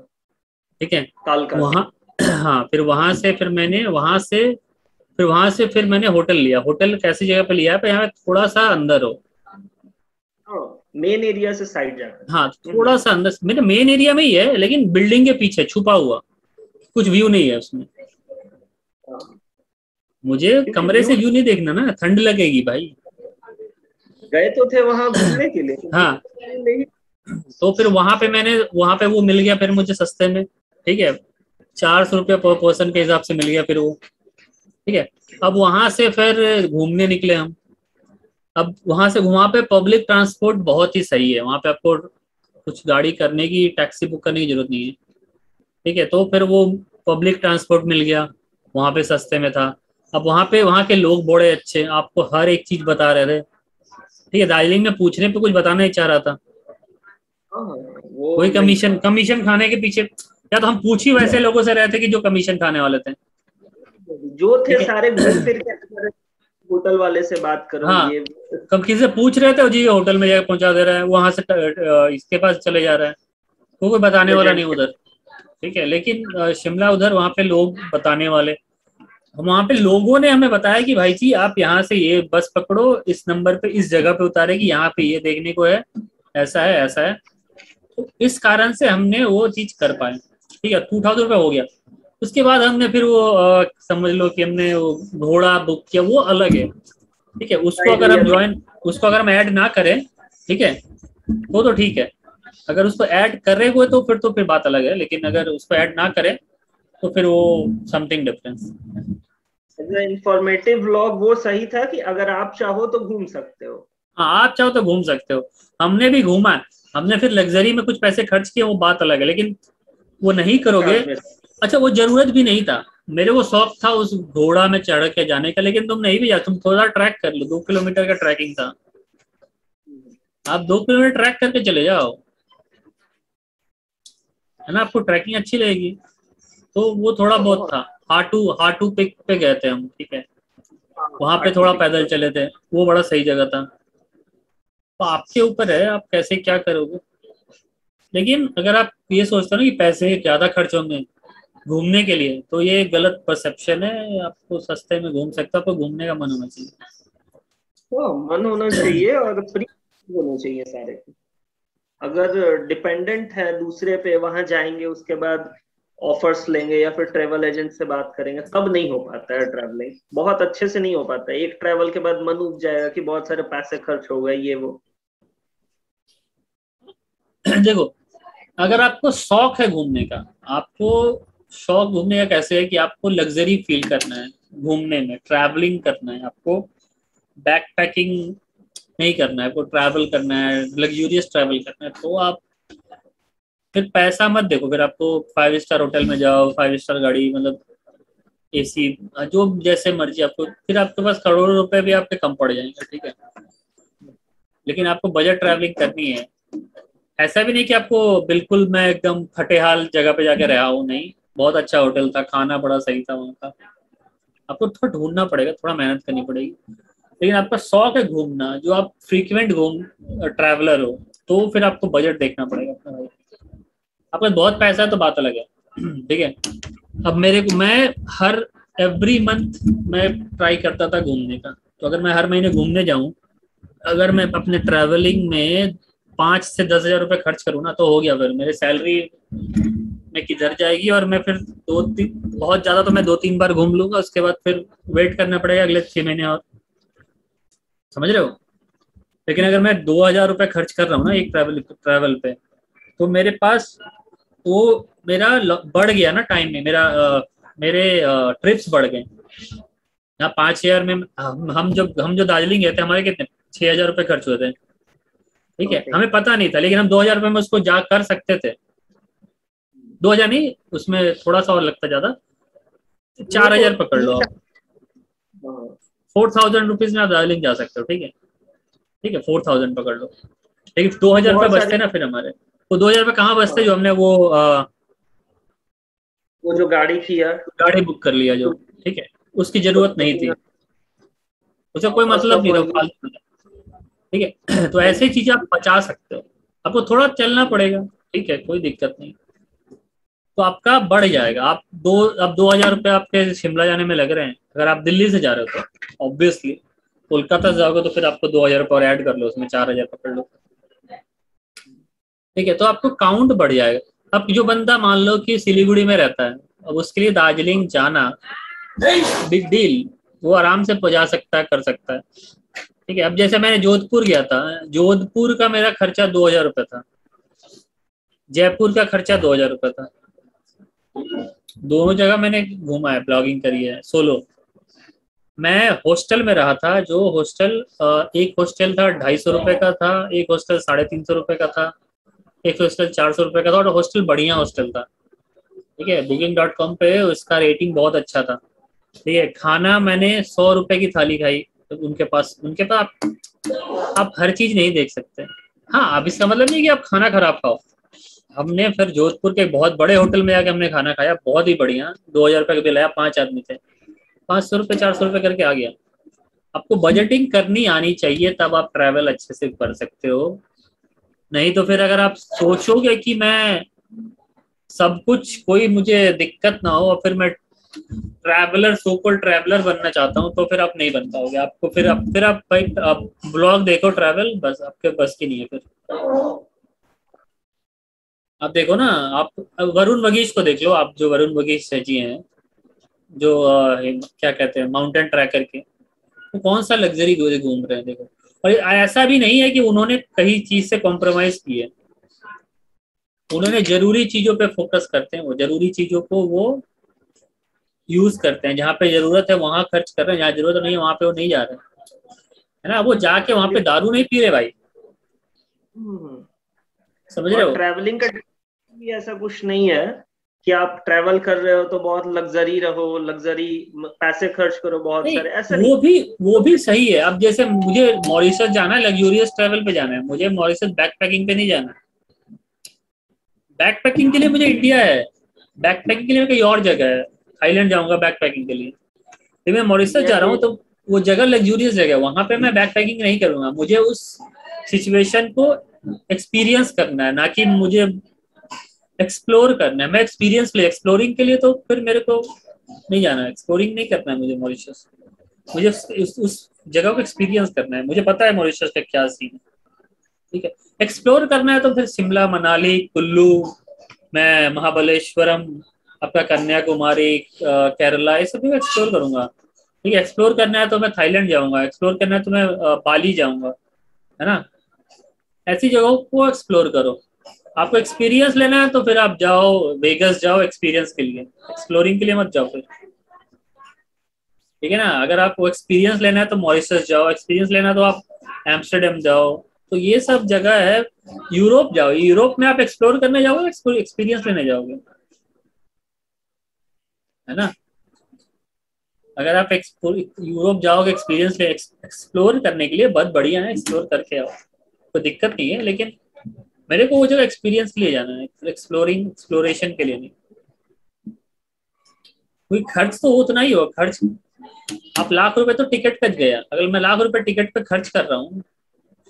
ठीक है? वहाँ हाँ फिर वहाँ से फिर मैंने वहाँ से फिर वहाँ से फिर मैंने होटल लिया। होटल कैसी जगह पे लिया है? पे यहाँ थोड़ा सा अंदर हो। मेन एरिया से साइड जाकर हाँ। थोड़ा सा अंदर मेरे मेन एरिया में ही है लेकिन बिल्डिंग के पीछे छुपा हुआ। कुछ व्यू नहीं है उसमें। हाँ। मुझे कमरे से व्यू नहीं देखना ना ठंड लगेगी भाई। गए तो थे वहाँ घूमने के लिए। हाँ। *laughs* तो फिर वहाँ पे मैंने वहाँ पे वो मिल गया फिर मुझे सस्ते में। ठीक है? चार सौ रुपये पर पर्सन के हिसाब से मिल गया फिर वो। ठीक है? अब वहाँ से फिर घूमने निकले हम। अब वहाँ से वहाँ पे पब्लिक ट्रांसपोर्ट बहुत ही सही है। वहाँ पे आपको कुछ गाड़ी करने की टैक्सी बुक करने की ज़रूरत नहीं है। ठीक है? तो फिर वो पब्लिक ट्रांसपोर्ट मिल गया। वहाँ पे सस्ते में था। अब वहाँ पे वहाँ के लोग बड़े अच्छे आपको हर एक चीज़ बता रहे थे। ठीक है? दार्जिलिंग में पूछने पे कुछ बताना ही चाह रहा था। हाँ, कोई कमीशन कमीशन खाने के पीछे या तो हम पूछ ही वैसे लोगों से रहे थे कि जो कमीशन खाने वाले थे। जो थे सारे घूम फिर के होटल वाले से बात करो हाँ। ये कब किसी से पूछ रहे थे जी होटल में जाकर पहुँचा दे रहा है वहाँ से इसके पास चले जा रहे हैं। तो कोई बताने वाला नहीं उधर। ठीक है लेकिन शिमला उधर वहाँ पे लोग बताने वाले। वहाँ पे लोगों ने हमें बताया कि भाई जी आप यहाँ से ये बस पकड़ो इस नंबर पे इस जगह पे उतारेगी यहाँ पे ये देखने को है ऐसा है ऐसा है। तो इस कारण से हमने वो चीज़ कर पाए। ठीक है टू थाउज़ेंड रुपये हो गया। उसके बाद हमने फिर वो अ, समझ लो कि हमने वो घोड़ा बुक किया वो अलग है। ठीक है उसको अगर हम ज्वाइन उसको अगर हम ऐड ना करें ठीक है वो तो ठीक है। अगर उसको ऐड कर रहे हुए तो फिर तो फिर बात अलग है लेकिन अगर उसको ऐड ना करें तो फिर वो समथिंग डिफरेंस इंफॉर्मेटिव व्लॉग वो सही था कि अगर आप चाहो तो घूम सकते हो। हाँ आप चाहो तो घूम सकते हो। हमने भी घूमा हमने फिर लग्जरी में कुछ पैसे खर्च किए वो बात अलग है लेकिन वो नहीं करोगे? अच्छा वो ज़रूरत भी नहीं था। मेरे को शौक था उस घोड़ा में चढ़ के जाने का लेकिन तुम नहीं भी जा तुम थोड़ा ट्रैक कर लो दो किलोमीटर का ट्रैकिंग था। आप दो किलोमीटर ट्रैक करके चले जाओ। है ना आपको ट्रैकिंग अच्छी लगेगी। तो वो थोड़ा बहुत था। हाटू हाटू पिक पे गए थे हम ठीक है? वहाँ पे थोड़ा पैदल चले थे। वो बड़ा सही जगह था। तो आपके ऊपर है आप कैसे क्या करोगे? लेकिन अगर आप ये सोचते हो ना कि पैसे ज़्यादा खर्च होंगे घूमने के लिए तो ये गलत परसेप्शन है आपको सस्ते में घूम सकते हो आपको घूमने का मन होना चाहिए। तो मन होना चाहिए और फ्री होना चाहिए सारे। अगर डिपेंडेंट है दूसरे पे वहाँ जाएँगे उसके बाद ऑफर्स लेंगे या फिर ट्रेवल एजेंट से बात करेंगे तब नहीं हो पाता है ट्रैवलिंग बहुत अच्छे से नहीं हो पाता है। एक ट्रैवल के बाद मन उब जाएगा कि बहुत सारे पैसे खर्च हो गए ये वो। *clears throat* देखो अगर आपको शौक है घूमने का, आपको शौक घूमने का कैसे है कि आपको लग्जरी फील करना है, घूमने में ट्रैवलिंग करना है, आपको बैक पैकिंग नहीं करना है, आपको ट्रैवल करना है लग्जूरियस ट्रैवल करना है तो आप फिर पैसा मत देखो, फिर आपको फाइव स्टार होटल में जाओ फाइव स्टार गाड़ी मतलब एसी जो जैसे मर्ज़ी आपको, फिर आपके पास करोड़ों रुपए भी आपके कम पड़ जाएँगे, ठीक है? लेकिन आपको बजट ट्रैवलिंग करनी है ऐसा भी नहीं कि आपको बिल्कुल मैं एकदम फटेहाल जगह पे जाके रहा हूँ, नहीं। बहुत अच्छा होटल था, खाना बड़ा सही था वहाँ का। आपको थोड़ा ढूंढना पड़ेगा, थोड़ा मेहनत करनी पड़ेगी। लेकिन आपका शौक है घूमना, जो आप फ्रीक्वेंट घूम ट्रैवलर हो तो फिर आपको बजट देखना पड़ेगा अपना भाई। आपका बहुत पैसा है तो बात अलग है। *clears throat* ठीक है? अब मेरे को, मैं हर एवरी मंथ मैं ट्राई करता था घूमने का। तो अगर मैं हर महीने घूमने जाऊँ, अगर मैं अपने ट्रैवलिंग में पाँच से दस हज़ार रुपये खर्च करूँ ना तो हो गया फिर। मेरे सैलरी में किधर जाएगी और मैं फिर दो तीन बहुत ज़्यादा तो मैं दो तीन बार घूम लूँगा उसके बाद फिर वेट करना पड़ेगा अगले छह महीने और। समझ रहे हो? लेकिन अगर मैं दो हज़ार रुपये खर्च कर रहा हूँ ना एक ट्रैवल ट्रैवल पे तो मेरे पास वो मेरा बढ़ गया ना टाइम में। मेरा आ, मेरे आ, ट्रिप्स बढ़ गए। यहाँ पाँच हज़ार में हम जब हम जो दार्जिलिंग गए थे हमारे कितने? छह हज़ार रुपये खर्च हुए थे ठीक है? हमें पता नहीं था लेकिन हम दो हज़ार रुपये में उसको जा कर सकते थे। दो हज़ार नहीं उसमें थोड़ा सा और लगता ज़्यादा। चार हज़ार पकड़ लो आप। फोर थाउज़ेंड रुपीज़ में आप दार्जिलिंग जा सकते हो ठीक है? ठीक है फोर थाउज़ेंड पकड़ लो। लेकिन दो हज़ार रुपये बचते ना फिर हमारे। वो दो हज़ार रुपये कहाँ बचते जो हमने वो आ, वो जो गाड़ी थी यार। गाड़ी बुक कर लिया जो ठीक है? उसकी ज़रूरत नहीं थी। उसका कोई मतलब नहीं था फालतू ठीक है? *clears throat* तो ऐसी चीज़ें आप बचा सकते हो। आपको थोड़ा चलना पड़ेगा, ठीक है? कोई दिक्कत नहीं। तो आपका बढ़ जाएगा। आप दो, अब दो हज़ार रुपये आपके शिमला जाने में लग रहे हैं। अगर आप दिल्ली से जा रहे हो तो ऑब्वियसली कोलकाता से जाओगे तो फिर आपको दो हज़ार रुपये और ऐड कर लो, उसमें चार हज़ार पकड़ लो। ठीक है? तो आपको काउंट बढ़ जाएगा। अब जो बंदा मान लो कि सिलीगुड़ी में रहता है, अब उसके लिए दार्जिलिंग जाना बिग डील वो आराम से पहुँचा सकता है, कर सकता है। ठीक है, अब जैसे मैंने जोधपुर गया था, जोधपुर का मेरा खर्चा दो हज़ार रुपये था। जयपुर का खर्चा दो हज़ार रुपये था। दोनों जगह मैंने घूमा है ब्लॉगिंग करी है सोलो मैं हॉस्टल में रहा था, जो हॉस्टल एक हॉस्टल था ढाई सौ रुपये का था, एक हॉस्टल साढ़े तीन सौ रुपये का था, एक हॉस्टल चार सौ रुपये का था, और हॉस्टल बढ़िया हॉस्टल था। ठीक है बुकिंग डॉट कॉम पे उसका रेटिंग बहुत अच्छा था। ठीक है, खाना मैंने सौ रुपये की थाली खाई। तो उनके पास उनके पास आप, आप हर चीज़ नहीं देख सकते। हाँ अब इसका मतलब नहीं कि आप खाना खराब खाओ। हमने फिर जोधपुर के बहुत बड़े होटल में जाके हमने खाना खाया बहुत ही बढ़िया। दो हज़ार रुपये का बिल आया पाँच आदमी थे। पाँच सौ रुपये चार सौ रुपये करके आ गया। आपको बजटिंग करनी आनी चाहिए तब आप ट्रैवल अच्छे से कर सकते हो। नहीं तो फिर अगर आप सोचोगे कि मैं सब कुछ कोई मुझे दिक्कत ना हो और फिर मैं ट्रैवलर सोकल ट्रैवलर बनना चाहता हूँ तो फिर आप नहीं बन पाओगे। आपको फिर आप फिर आप भाई आप ब्लॉग देखो ट्रैवल बस आपके बस की नहीं है फिर। आप देखो ना आप वरुण वगीश को देख लो आप जो वरुण वगीश जी हैं जो आ, क्या कहते हैं माउंटेन ट्रैकर के तो कौन सा लग्जरी घूम रहे हैं देखो। और ऐसा भी नहीं है कि उन्होंने कहीं चीज़ से कॉम्प्रोमाइज की है। उन्होंने ज़रूरी चीज़ों पे फोकस करते हैं वो ज़रूरी चीज़ों को वो यूज़ करते हैं जहाँ पे ज़रूरत है वहाँ खर्च कर रहे हैं जहाँ ज़रूरत नहीं है वहाँ पे वो नहीं जा रहे है। ना? वो जाके वहाँ पे दारू नहीं पी रहे भाई। हम्म। समझ रहे हो? ट्रैवलिंग का भी ऐसा कुछ नहीं है कि आप ट्रैवल कर रहे हो तो बहुत लग्जरी रहो लग्जरी पैसे खर्च करो बहुत सारे ऐसा वो भी वो भी सही है। अब जैसे मुझे मॉरिशस जाना है लग्जूरियस ट्रैवल पे जाना है। मुझे मॉरिशस बैक पैकिंग पे नहीं जाना बैक पैकिंग के लिए मुझे इंडिया है। बैक पैकिंग के लिए कहीं और जगह है। थाईलैंड जाऊँगा बैक पैकिंग के लिए। तो मैं मॉरिशस जा रहा हूँ तो वो जगह लग्जूरियस जगह वहाँ पे मैं बैक पैकिंग नहीं करूँगा। मुझे उस सिचुएशन को एक्सपीरियंस करना है ना कि मुझे एक्सप्लोर करना है। मैं एक्सपीरियंस ले एक्सप्लोरिंग के लिए तो फिर मेरे को नहीं जाना एक्सप्लोरिंग नहीं करना है मुझे मॉरिशस। मुझे उस, उस जगह को एक्सपीरियंस करना है। मुझे पता है मॉरिशस का क्या सीन है। ठीक है? एक्सप्लोर करना है तो फिर शिमला मनाली कुल्लू मैं महाबलेश्वरम आपका कन्याकुमारी केरला, ये सब भी एक्सप्लोर करूँगा। ठीक है एक्सप्लोर करना है तो मैं थाईलैंड जाऊँगा एक्सप्लोर करना है तो मैं बाली जाऊँगा, है ना? ऐसी जगहों को एक्सप्लोर करो। आपको एक्सपीरियंस लेना है तो फिर आप जाओ वेगस जाओ एक्सपीरियंस के लिए। एक्सप्लोरिंग के लिए मत जाओ फिर। ठीक है ना? अगर आपको एक्सपीरियंस लेना है तो मॉरिशस जाओ एक्सपीरियंस लेना है तो आप एम्स्टरडेम जाओ। तो ये सब जगह है यूरोप जाओ। यूरोप में आप एक्सप्लोर करने जाओगे एक्सपीरियंस लेने जाओगे। है ना? अगर आप यूरोप जाओगे एक्सपीरियंस ले एक्सप्लोर करने के लिए बहुत बढ़िया है एक्सप्लोर करके आओ। कोई दिक्कत नहीं है, लेकिन मेरे को वो जगह एक्सपीरियंस के लिए जाना है एक्सप्लोरिंग एक्सप्लोरेशन के लिए नहीं। कोई खर्च तो उतना ही हो खर्च। आप लाख रुपए तो टिकट कट गया। अगर मैं लाख रुपए टिकट पे खर्च कर रहा हूँ,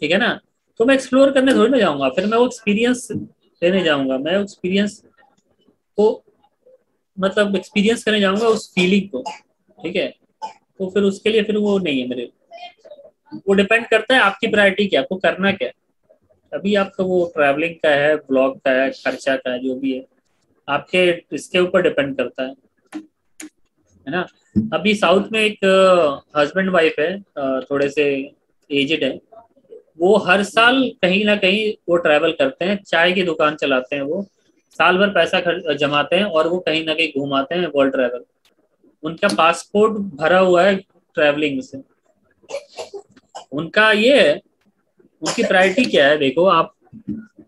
ठीक है ना? तो मैं एक्सप्लोर करने थोड़ी ना जाऊँगा, फिर मैं वो एक्सपीरियंस लेने जाऊँगा। मैं एक्सपीरियंस को मतलब एक्सपीरियंस करने जाऊँगा उस फीलिंग को, ठीक है? तो फिर उसके लिए फिर वो नहीं है मेरे। वो डिपेंड करता है आपकी प्रायोरिटी क्या आपको करना क्या अभी आपका वो ट्रैवलिंग का है ब्लॉग का है, खर्चा का है, जो भी है, आपके इसके ऊपर डिपेंड करता है है ना? अभी साउथ में एक हस्बैंड वाइफ है थोड़े से एजेड है। वो हर साल कहीं ना कहीं वो ट्रैवल करते हैं, चाय की दुकान चलाते हैं वो। साल भर पैसा जमाते हैं और वो कहीं ना कहीं घुमाते हैं वर्ल्ड ट्रैवल उनका पासपोर्ट भरा हुआ है ट्रैवलिंग से। उनका ये है, उनकी प्रायोरिटी क्या है? देखो, आप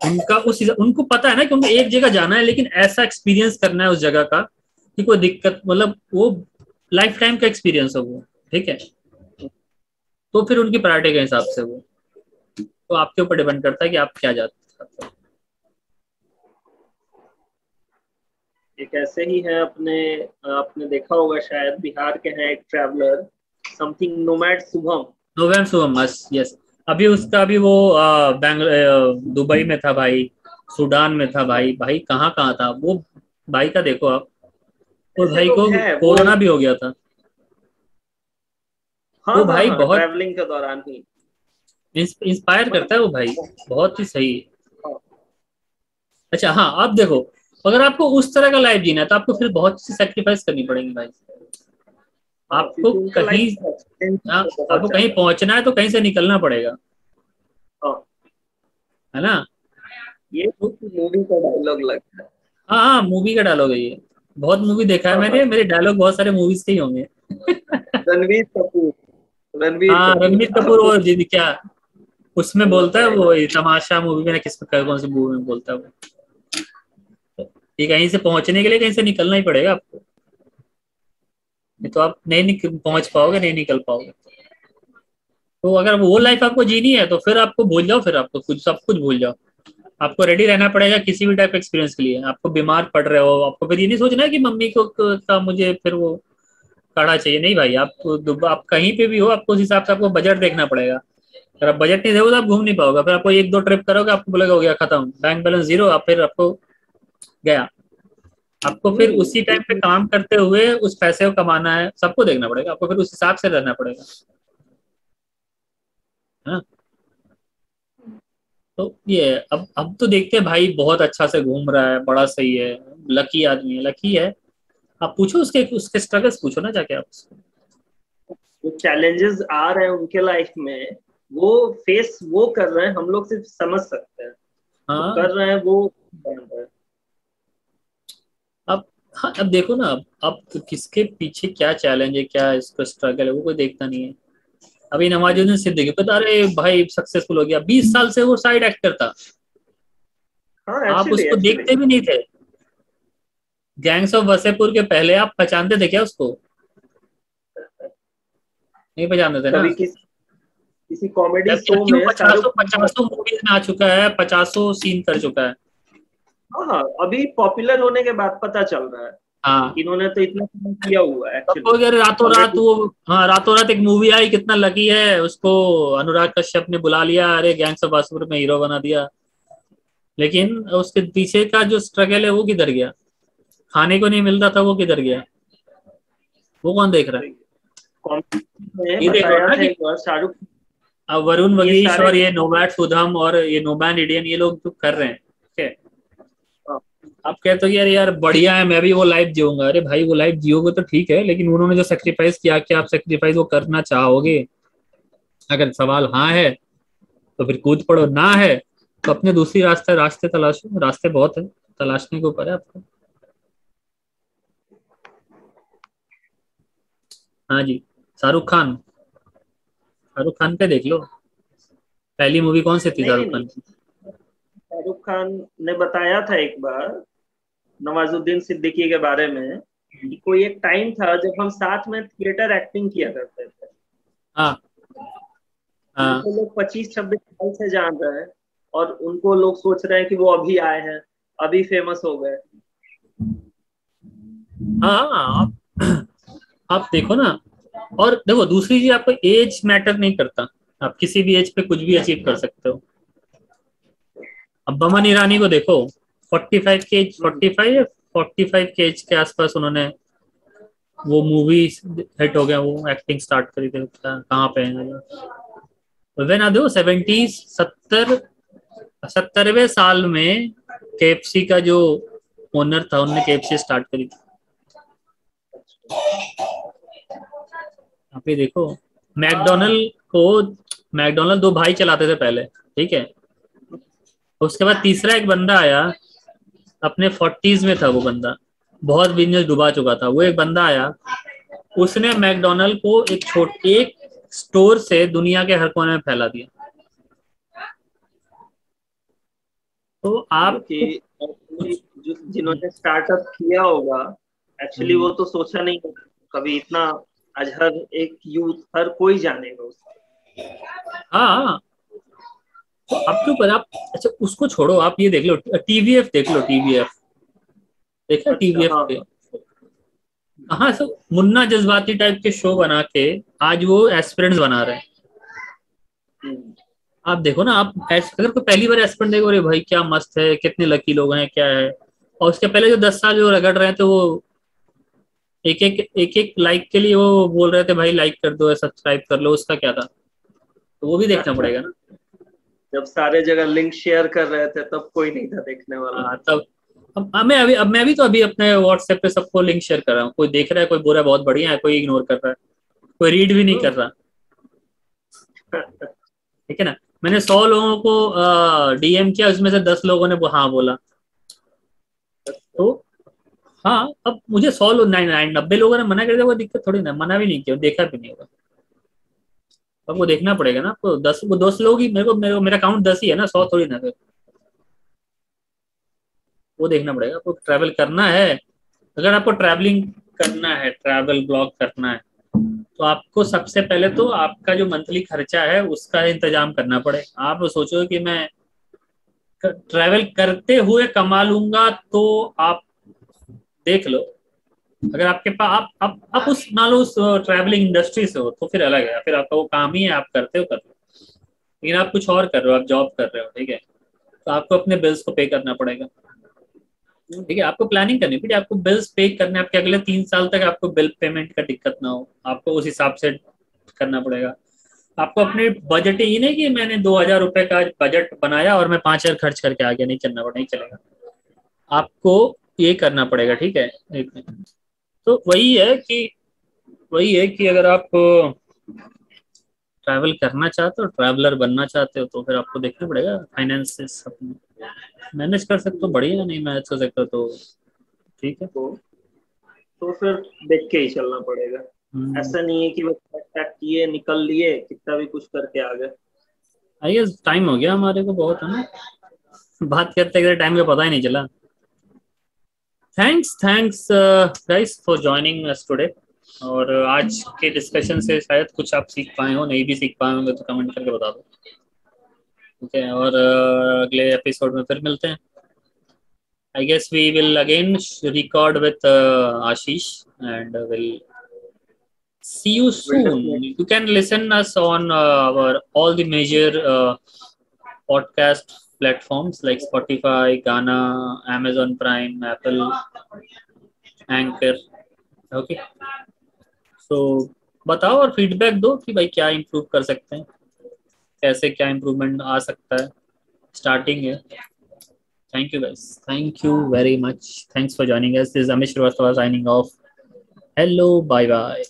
उनका उस उनको पता है ना कि उनको एक जगह जाना है, लेकिन ऐसा एक्सपीरियंस करना है उस जगह का कि कोई दिक्कत मतलब वो लाइफ टाइम का एक्सपीरियंस हो वो, ठीक है? तो फिर उनकी प्रायोरिटी के हिसाब से वो। तो आपके ऊपर डिपेंड करता है कि आप क्या जाते हैं। एक ऐसे ही है अपने आपने देखा होगा शायद बिहार के हैं एक traveller something nomad Shubham nomad Shubham yes yes अभी उसका भी वो बैंगलोर दुबई में था भाई सूडान में था भाई। भाई कहाँ कहाँ था? वो भाई का देखो आप। वो भाई को कोरोना भी हो गया था। हाँ, वो भाई हाँ, बहुत ट्रैवलिंग के दौरान ही। इंस्पायर करता है वो भाई। बहुत ही सही। हाँ। अच्छा हाँ आप देखो। अगर आपको उस तरह का लाइफ जीना है तो आपको फिर बहुत सी सेक्रीफाइस करनी पड़ेगी भाई। आपको कहीं हाँ, आपको कहीं पहुँचना है तो कहीं से निकलना पड़ेगा। हाँ। है ना? ये मूवी का डायलॉग लगता है। हाँ हाँ मूवी का डायलॉग है ये। बहुत मूवी देखा है मैंने मेरे डायलॉग बहुत सारे मूवीज़ के ही होंगे। रणवीर कपूर। रणवीर हाँ रणवीर कपूर और जी क्या? उसमें बोलता है वो तमाशा मूवी में किस कौन सी मूवी में बोलता है वो। ये कहीं से पहुँचने के लिए कहीं से निकलना ही पड़ेगा आपको। नहीं तो आप नहीं पहुँच पाओगे, नहीं निकल पाओगे। तो अगर वो लाइफ आपको जीनी है तो फिर आपको भूल जाओ, फिर आपको कुछ सब कुछ भूल जाओ। आपको रेडी रहना पड़ेगा किसी भी टाइप एक्सपीरियंस के लिए। आपको बीमार पड़ रहे हो, आपको फिर ये नहीं सोचना है कि मम्मी को, का मुझे फिर वो काढ़ा चाहिए। नहीं भाई, आप आप कहीं पे भी हो, आपको उस हिसाब से आपको बजट देखना पड़ेगा। अगर आप बजट नहीं देखो तो आप घूम नहीं पाओगे। फिर आपको एक दो ट्रिप करोगे, आपको बोलेगा, हो गया, खत्म। बैंक बैलेंस ज़ीरो आप फिर आपको गया। आपको फिर उसी टाइम पे काम करते हुए उस पैसे को कमाना है सबको देखना पड़ेगा आपको फिर उस हिसाब से रहना पड़ेगा। हाँ। तो ये अब अब तो देखते हैं भाई बहुत अच्छा से घूम रहा है बड़ा सही है लकी आदमी है लकी है। आप पूछो उसके उसके स्ट्रगल्स पूछो ना जाके आप जो चैलेंजेस आ रहे हैं उनके लाइफ में वो फेस वो कर रहे हैं हम लोग सिर्फ़ समझ सकते हैं। हाँ। कर रहे हैं वो हाँ अब देखो ना अब अब तो किसके पीछे क्या चैलेंज है क्या इसका स्ट्रगल है वो कोई देखता नहीं है। अभी नवाजुद्दीन सिद्दीकी पता अरे भाई सक्सेसफुल हो गया। बीस साल से वो साइड एक्टर था। हाँ, आप उसको. देखते भी नहीं थे। गैंग्स ऑफ़ वसेपुर के पहले आप पहचानते थे क्या उसको? नहीं पहचानते थे ना? किस, किसी कॉमेडी शो में पचासों पचासों मूवीज़ में आ चुका है पचासों सीन कर चुका है। हाँ, अभी पॉपुलर होने के बाद पता चल रहा है। हाँ। इन्होंने तो इतना किया हुआ है अगर रातों रात वो हाँ रातों रात एक मूवी आई कितना लकी है। उसको अनुराग कश्यप ने बुला लिया अरे गैंग्स ऑफ़ वासुपुर में हीरो बना दिया। लेकिन उसके पीछे का जो स्ट्रगल है वो किधर गया? खाने को नहीं मिलता था वो किधर गया? वो कौन देख रहा है? ये देख रहा शाहरुख अब वरुण वगीश और ये नोमैट सुधम और ये नोमैन इंडियन ये लोग तो कर रहे है। आप कहते हो यार यार बढ़िया है मैं भी वो लाइफ जीऊँगा। अरे भाई वो लाइफ जियोगे तो ठीक है लेकिन उन्होंने जो सेक्रीफाइस किया कि आप सेक्रीफाइस वो करना चाहोगे? अगर सवाल हाँ है तो फिर कूद पड़ो। ना है तो अपने दूसरी रास्ते रास्ते तलाशो रास्ते बहुत है तलाशने के ऊपर है आपको। हाँ जी शाहरुख खान। शाहरुख खान पे देख लो। पहली मूवी कौन सी थी शाहरुख खान? की शाहरुख खान ने बताया था एक बार नवाजुद्दीन सिद्दीकी के बारे में कि कोई एक टाइम था जब हम साथ में थिएटर एक्टिंग किया करते थे। हाँ। हाँ। तो लोग पच्चीस छब्बीस साल से जान रहे हैं और उनको लोग सोच रहे हैं कि वो अभी आए हैं अभी फ़ेमस हो गए। हाँ आप आप देखो ना। और देखो दूसरी चीज़ आपको एज मैटर नहीं करता। आप किसी भी एज पे कुछ भी अचीव कर सकते हो। अब बमन ईरानी को देखो। 45 के एज 45 या 45 के आसपास उन्होंने वो मूवी हिट हो गया, वो एक्टिंग स्टार्ट करी थी कहाँ पे वेन सेवेंटीज सत्तर, सत्तरवे साल में का जो ओनर था उन्होंने केएफसी स्टार्ट करी थी। देखो मैकडोनल्ड को मैकडोनल्ड दो भाई चलाते थे पहले, ठीक है? उसके बाद तीसरा एक बंदा आया अपने फोर्टीज में था वो बंदा। बहुत बिज़नेस डुबा चुका था। वो एक बंदा आया। उसने मैकडोनल्ड को एक छोटे एक स्टोर से दुनिया के हर कोने में फैला दिया। तो आप जिन्होंने स्टार्टअप किया होगा एक्चुअली वो तो सोचा नहीं कभी इतना आज हर एक यूथ हर कोई जानेगा उसको हाँ अब क्यों पर आप अच्छा उसको छोड़ो आप ये देख लो टीवीएफ देख लो टीवीएफ देखा टीवीएफ हाँ। पे? हाँ सब मुन्ना जज्बाती टाइप के शो बना के आज वो एस्पिरेंट्स बना रहे हैं। आप देखो ना आप अगर कोई पहली बार एस्पिरेंट देखो अरे भाई क्या मस्त है कितने लकी लोग हैं क्या है। और उसके पहले जो दस साल जो रगड़ रहे थे वो एक एक एक एक लाइक के लिए वो बोल रहे थे भाई लाइक कर दो सब्सक्राइब कर लो उसका क्या था? तो वो भी देखना पड़ेगा ना। जब सारे जगह लिंक शेयर कर रहे थे तब कोई नहीं था देखने वाला। हाँ, तब अब मैं अभी अब मैं भी तो अभी अपने व्हाट्सएप पे सबको लिंक शेयर कर रहा हूँ। कोई देख रहा है कोई बोल रहा है बहुत बढ़िया है कोई इग्नोर कर रहा है कोई रीड भी नहीं कर रहा। ठीक है ना? मैंने सौ लोगों को डीएम किया उसमें से दस लोगों ने वो हाँ बोला। तो हाँ अब मुझे सौ लोग नब्बे लोगों ने मना कर दिया कोई दिक्कत थोड़ी ना मना भी नहीं किया देखा भी नहीं होगा। वो देखना पड़ेगा ना आपको दस, वो दस लोग ही, मेरे को, मेरे मेरा अकाउंट दस ही है ना, सौ थोड़ी ना फिर वो देखना पड़ेगा, आपको ट्रैवल करना है। अगर आपको ट्रैवलिंग करना है ट्रैवल ब्लॉग करना है तो आपको सबसे पहले तो आपका जो मंथली खर्चा है, उसका इंतज़ाम करना पड़े। आप सोचो कि मैं ट्रैवल करते हुए कमा लूँगा तो आप देख लो। अगर आपके पास आप आप, आप उस मान लो उस ट्रैवलिंग इंडस्ट्री से हो तो फिर अलग है फिर आपका वो काम ही है आप करते हो कर लो लेकिन आप कुछ और कर रहे हो आप जॉब कर रहे हो ठीक है? तो आपको अपने बिल्स को पे करना पड़ेगा। ठीक है? आपको प्लानिंग करनी पड़ेगी आपको बिल्स पे करने आपके अगले तीन साल तक आपको बिल पेमेंट का दिक्कत ना हो। आपको उस हिसाब से करना पड़ेगा। आपको अपने बजट ये नहीं कि मैंने दो हज़ार रुपए का बजट बनाया और मैं पाँच हज़ार खर्च करके आ गया नहीं चलना पड़ा नहीं चलेगा। आपको ये करना पड़ेगा ठीक है? एक मिनट। तो वही है कि वही है कि अगर आप ट्रैवल करना चाहते हो ट्रैवलर बनना चाहते हो तो फिर आपको देखना पड़ेगा। फाइनेंसेस अपने। मैनेज कर सकते हो बढ़िया नहीं मैनेज कर सकते तो ठीक है। तो तो फिर देख के ही चलना पड़ेगा। हम्म, ऐसा नहीं है कि बस टक किए निकल लिए कितना भी कुछ करके आ गए। आई टाइम हो गया हमारे को बहुत है ना? बात करते करते टाइम का पता ही नहीं चला। Thanks thanks guys for joining us today और आज के डिस्कशन से शायद कुछ आप सीख पाए हो नहीं भी सीख पाए होंगे तो कमेंट करके बता दो। ठीक है और uh, अगले एपिसोड में फिर मिलते हैं। I guess we will again record with Ashish and will see you soon definitely. you can listen us on uh, our all the major uh, podcast platforms like Spotify, Ghana, Amazon Prime, Apple, Anchor. Okay. So बताओ और फीडबैक दो कि भाई क्या इम्प्रूव कर सकते हैं? कैसे क्या इम्प्रूवमेंट आ सकता है? स्टार्टिंग है thank you guys thank you very much thanks for joining us this Amit Shrivastava signing off hello bye bye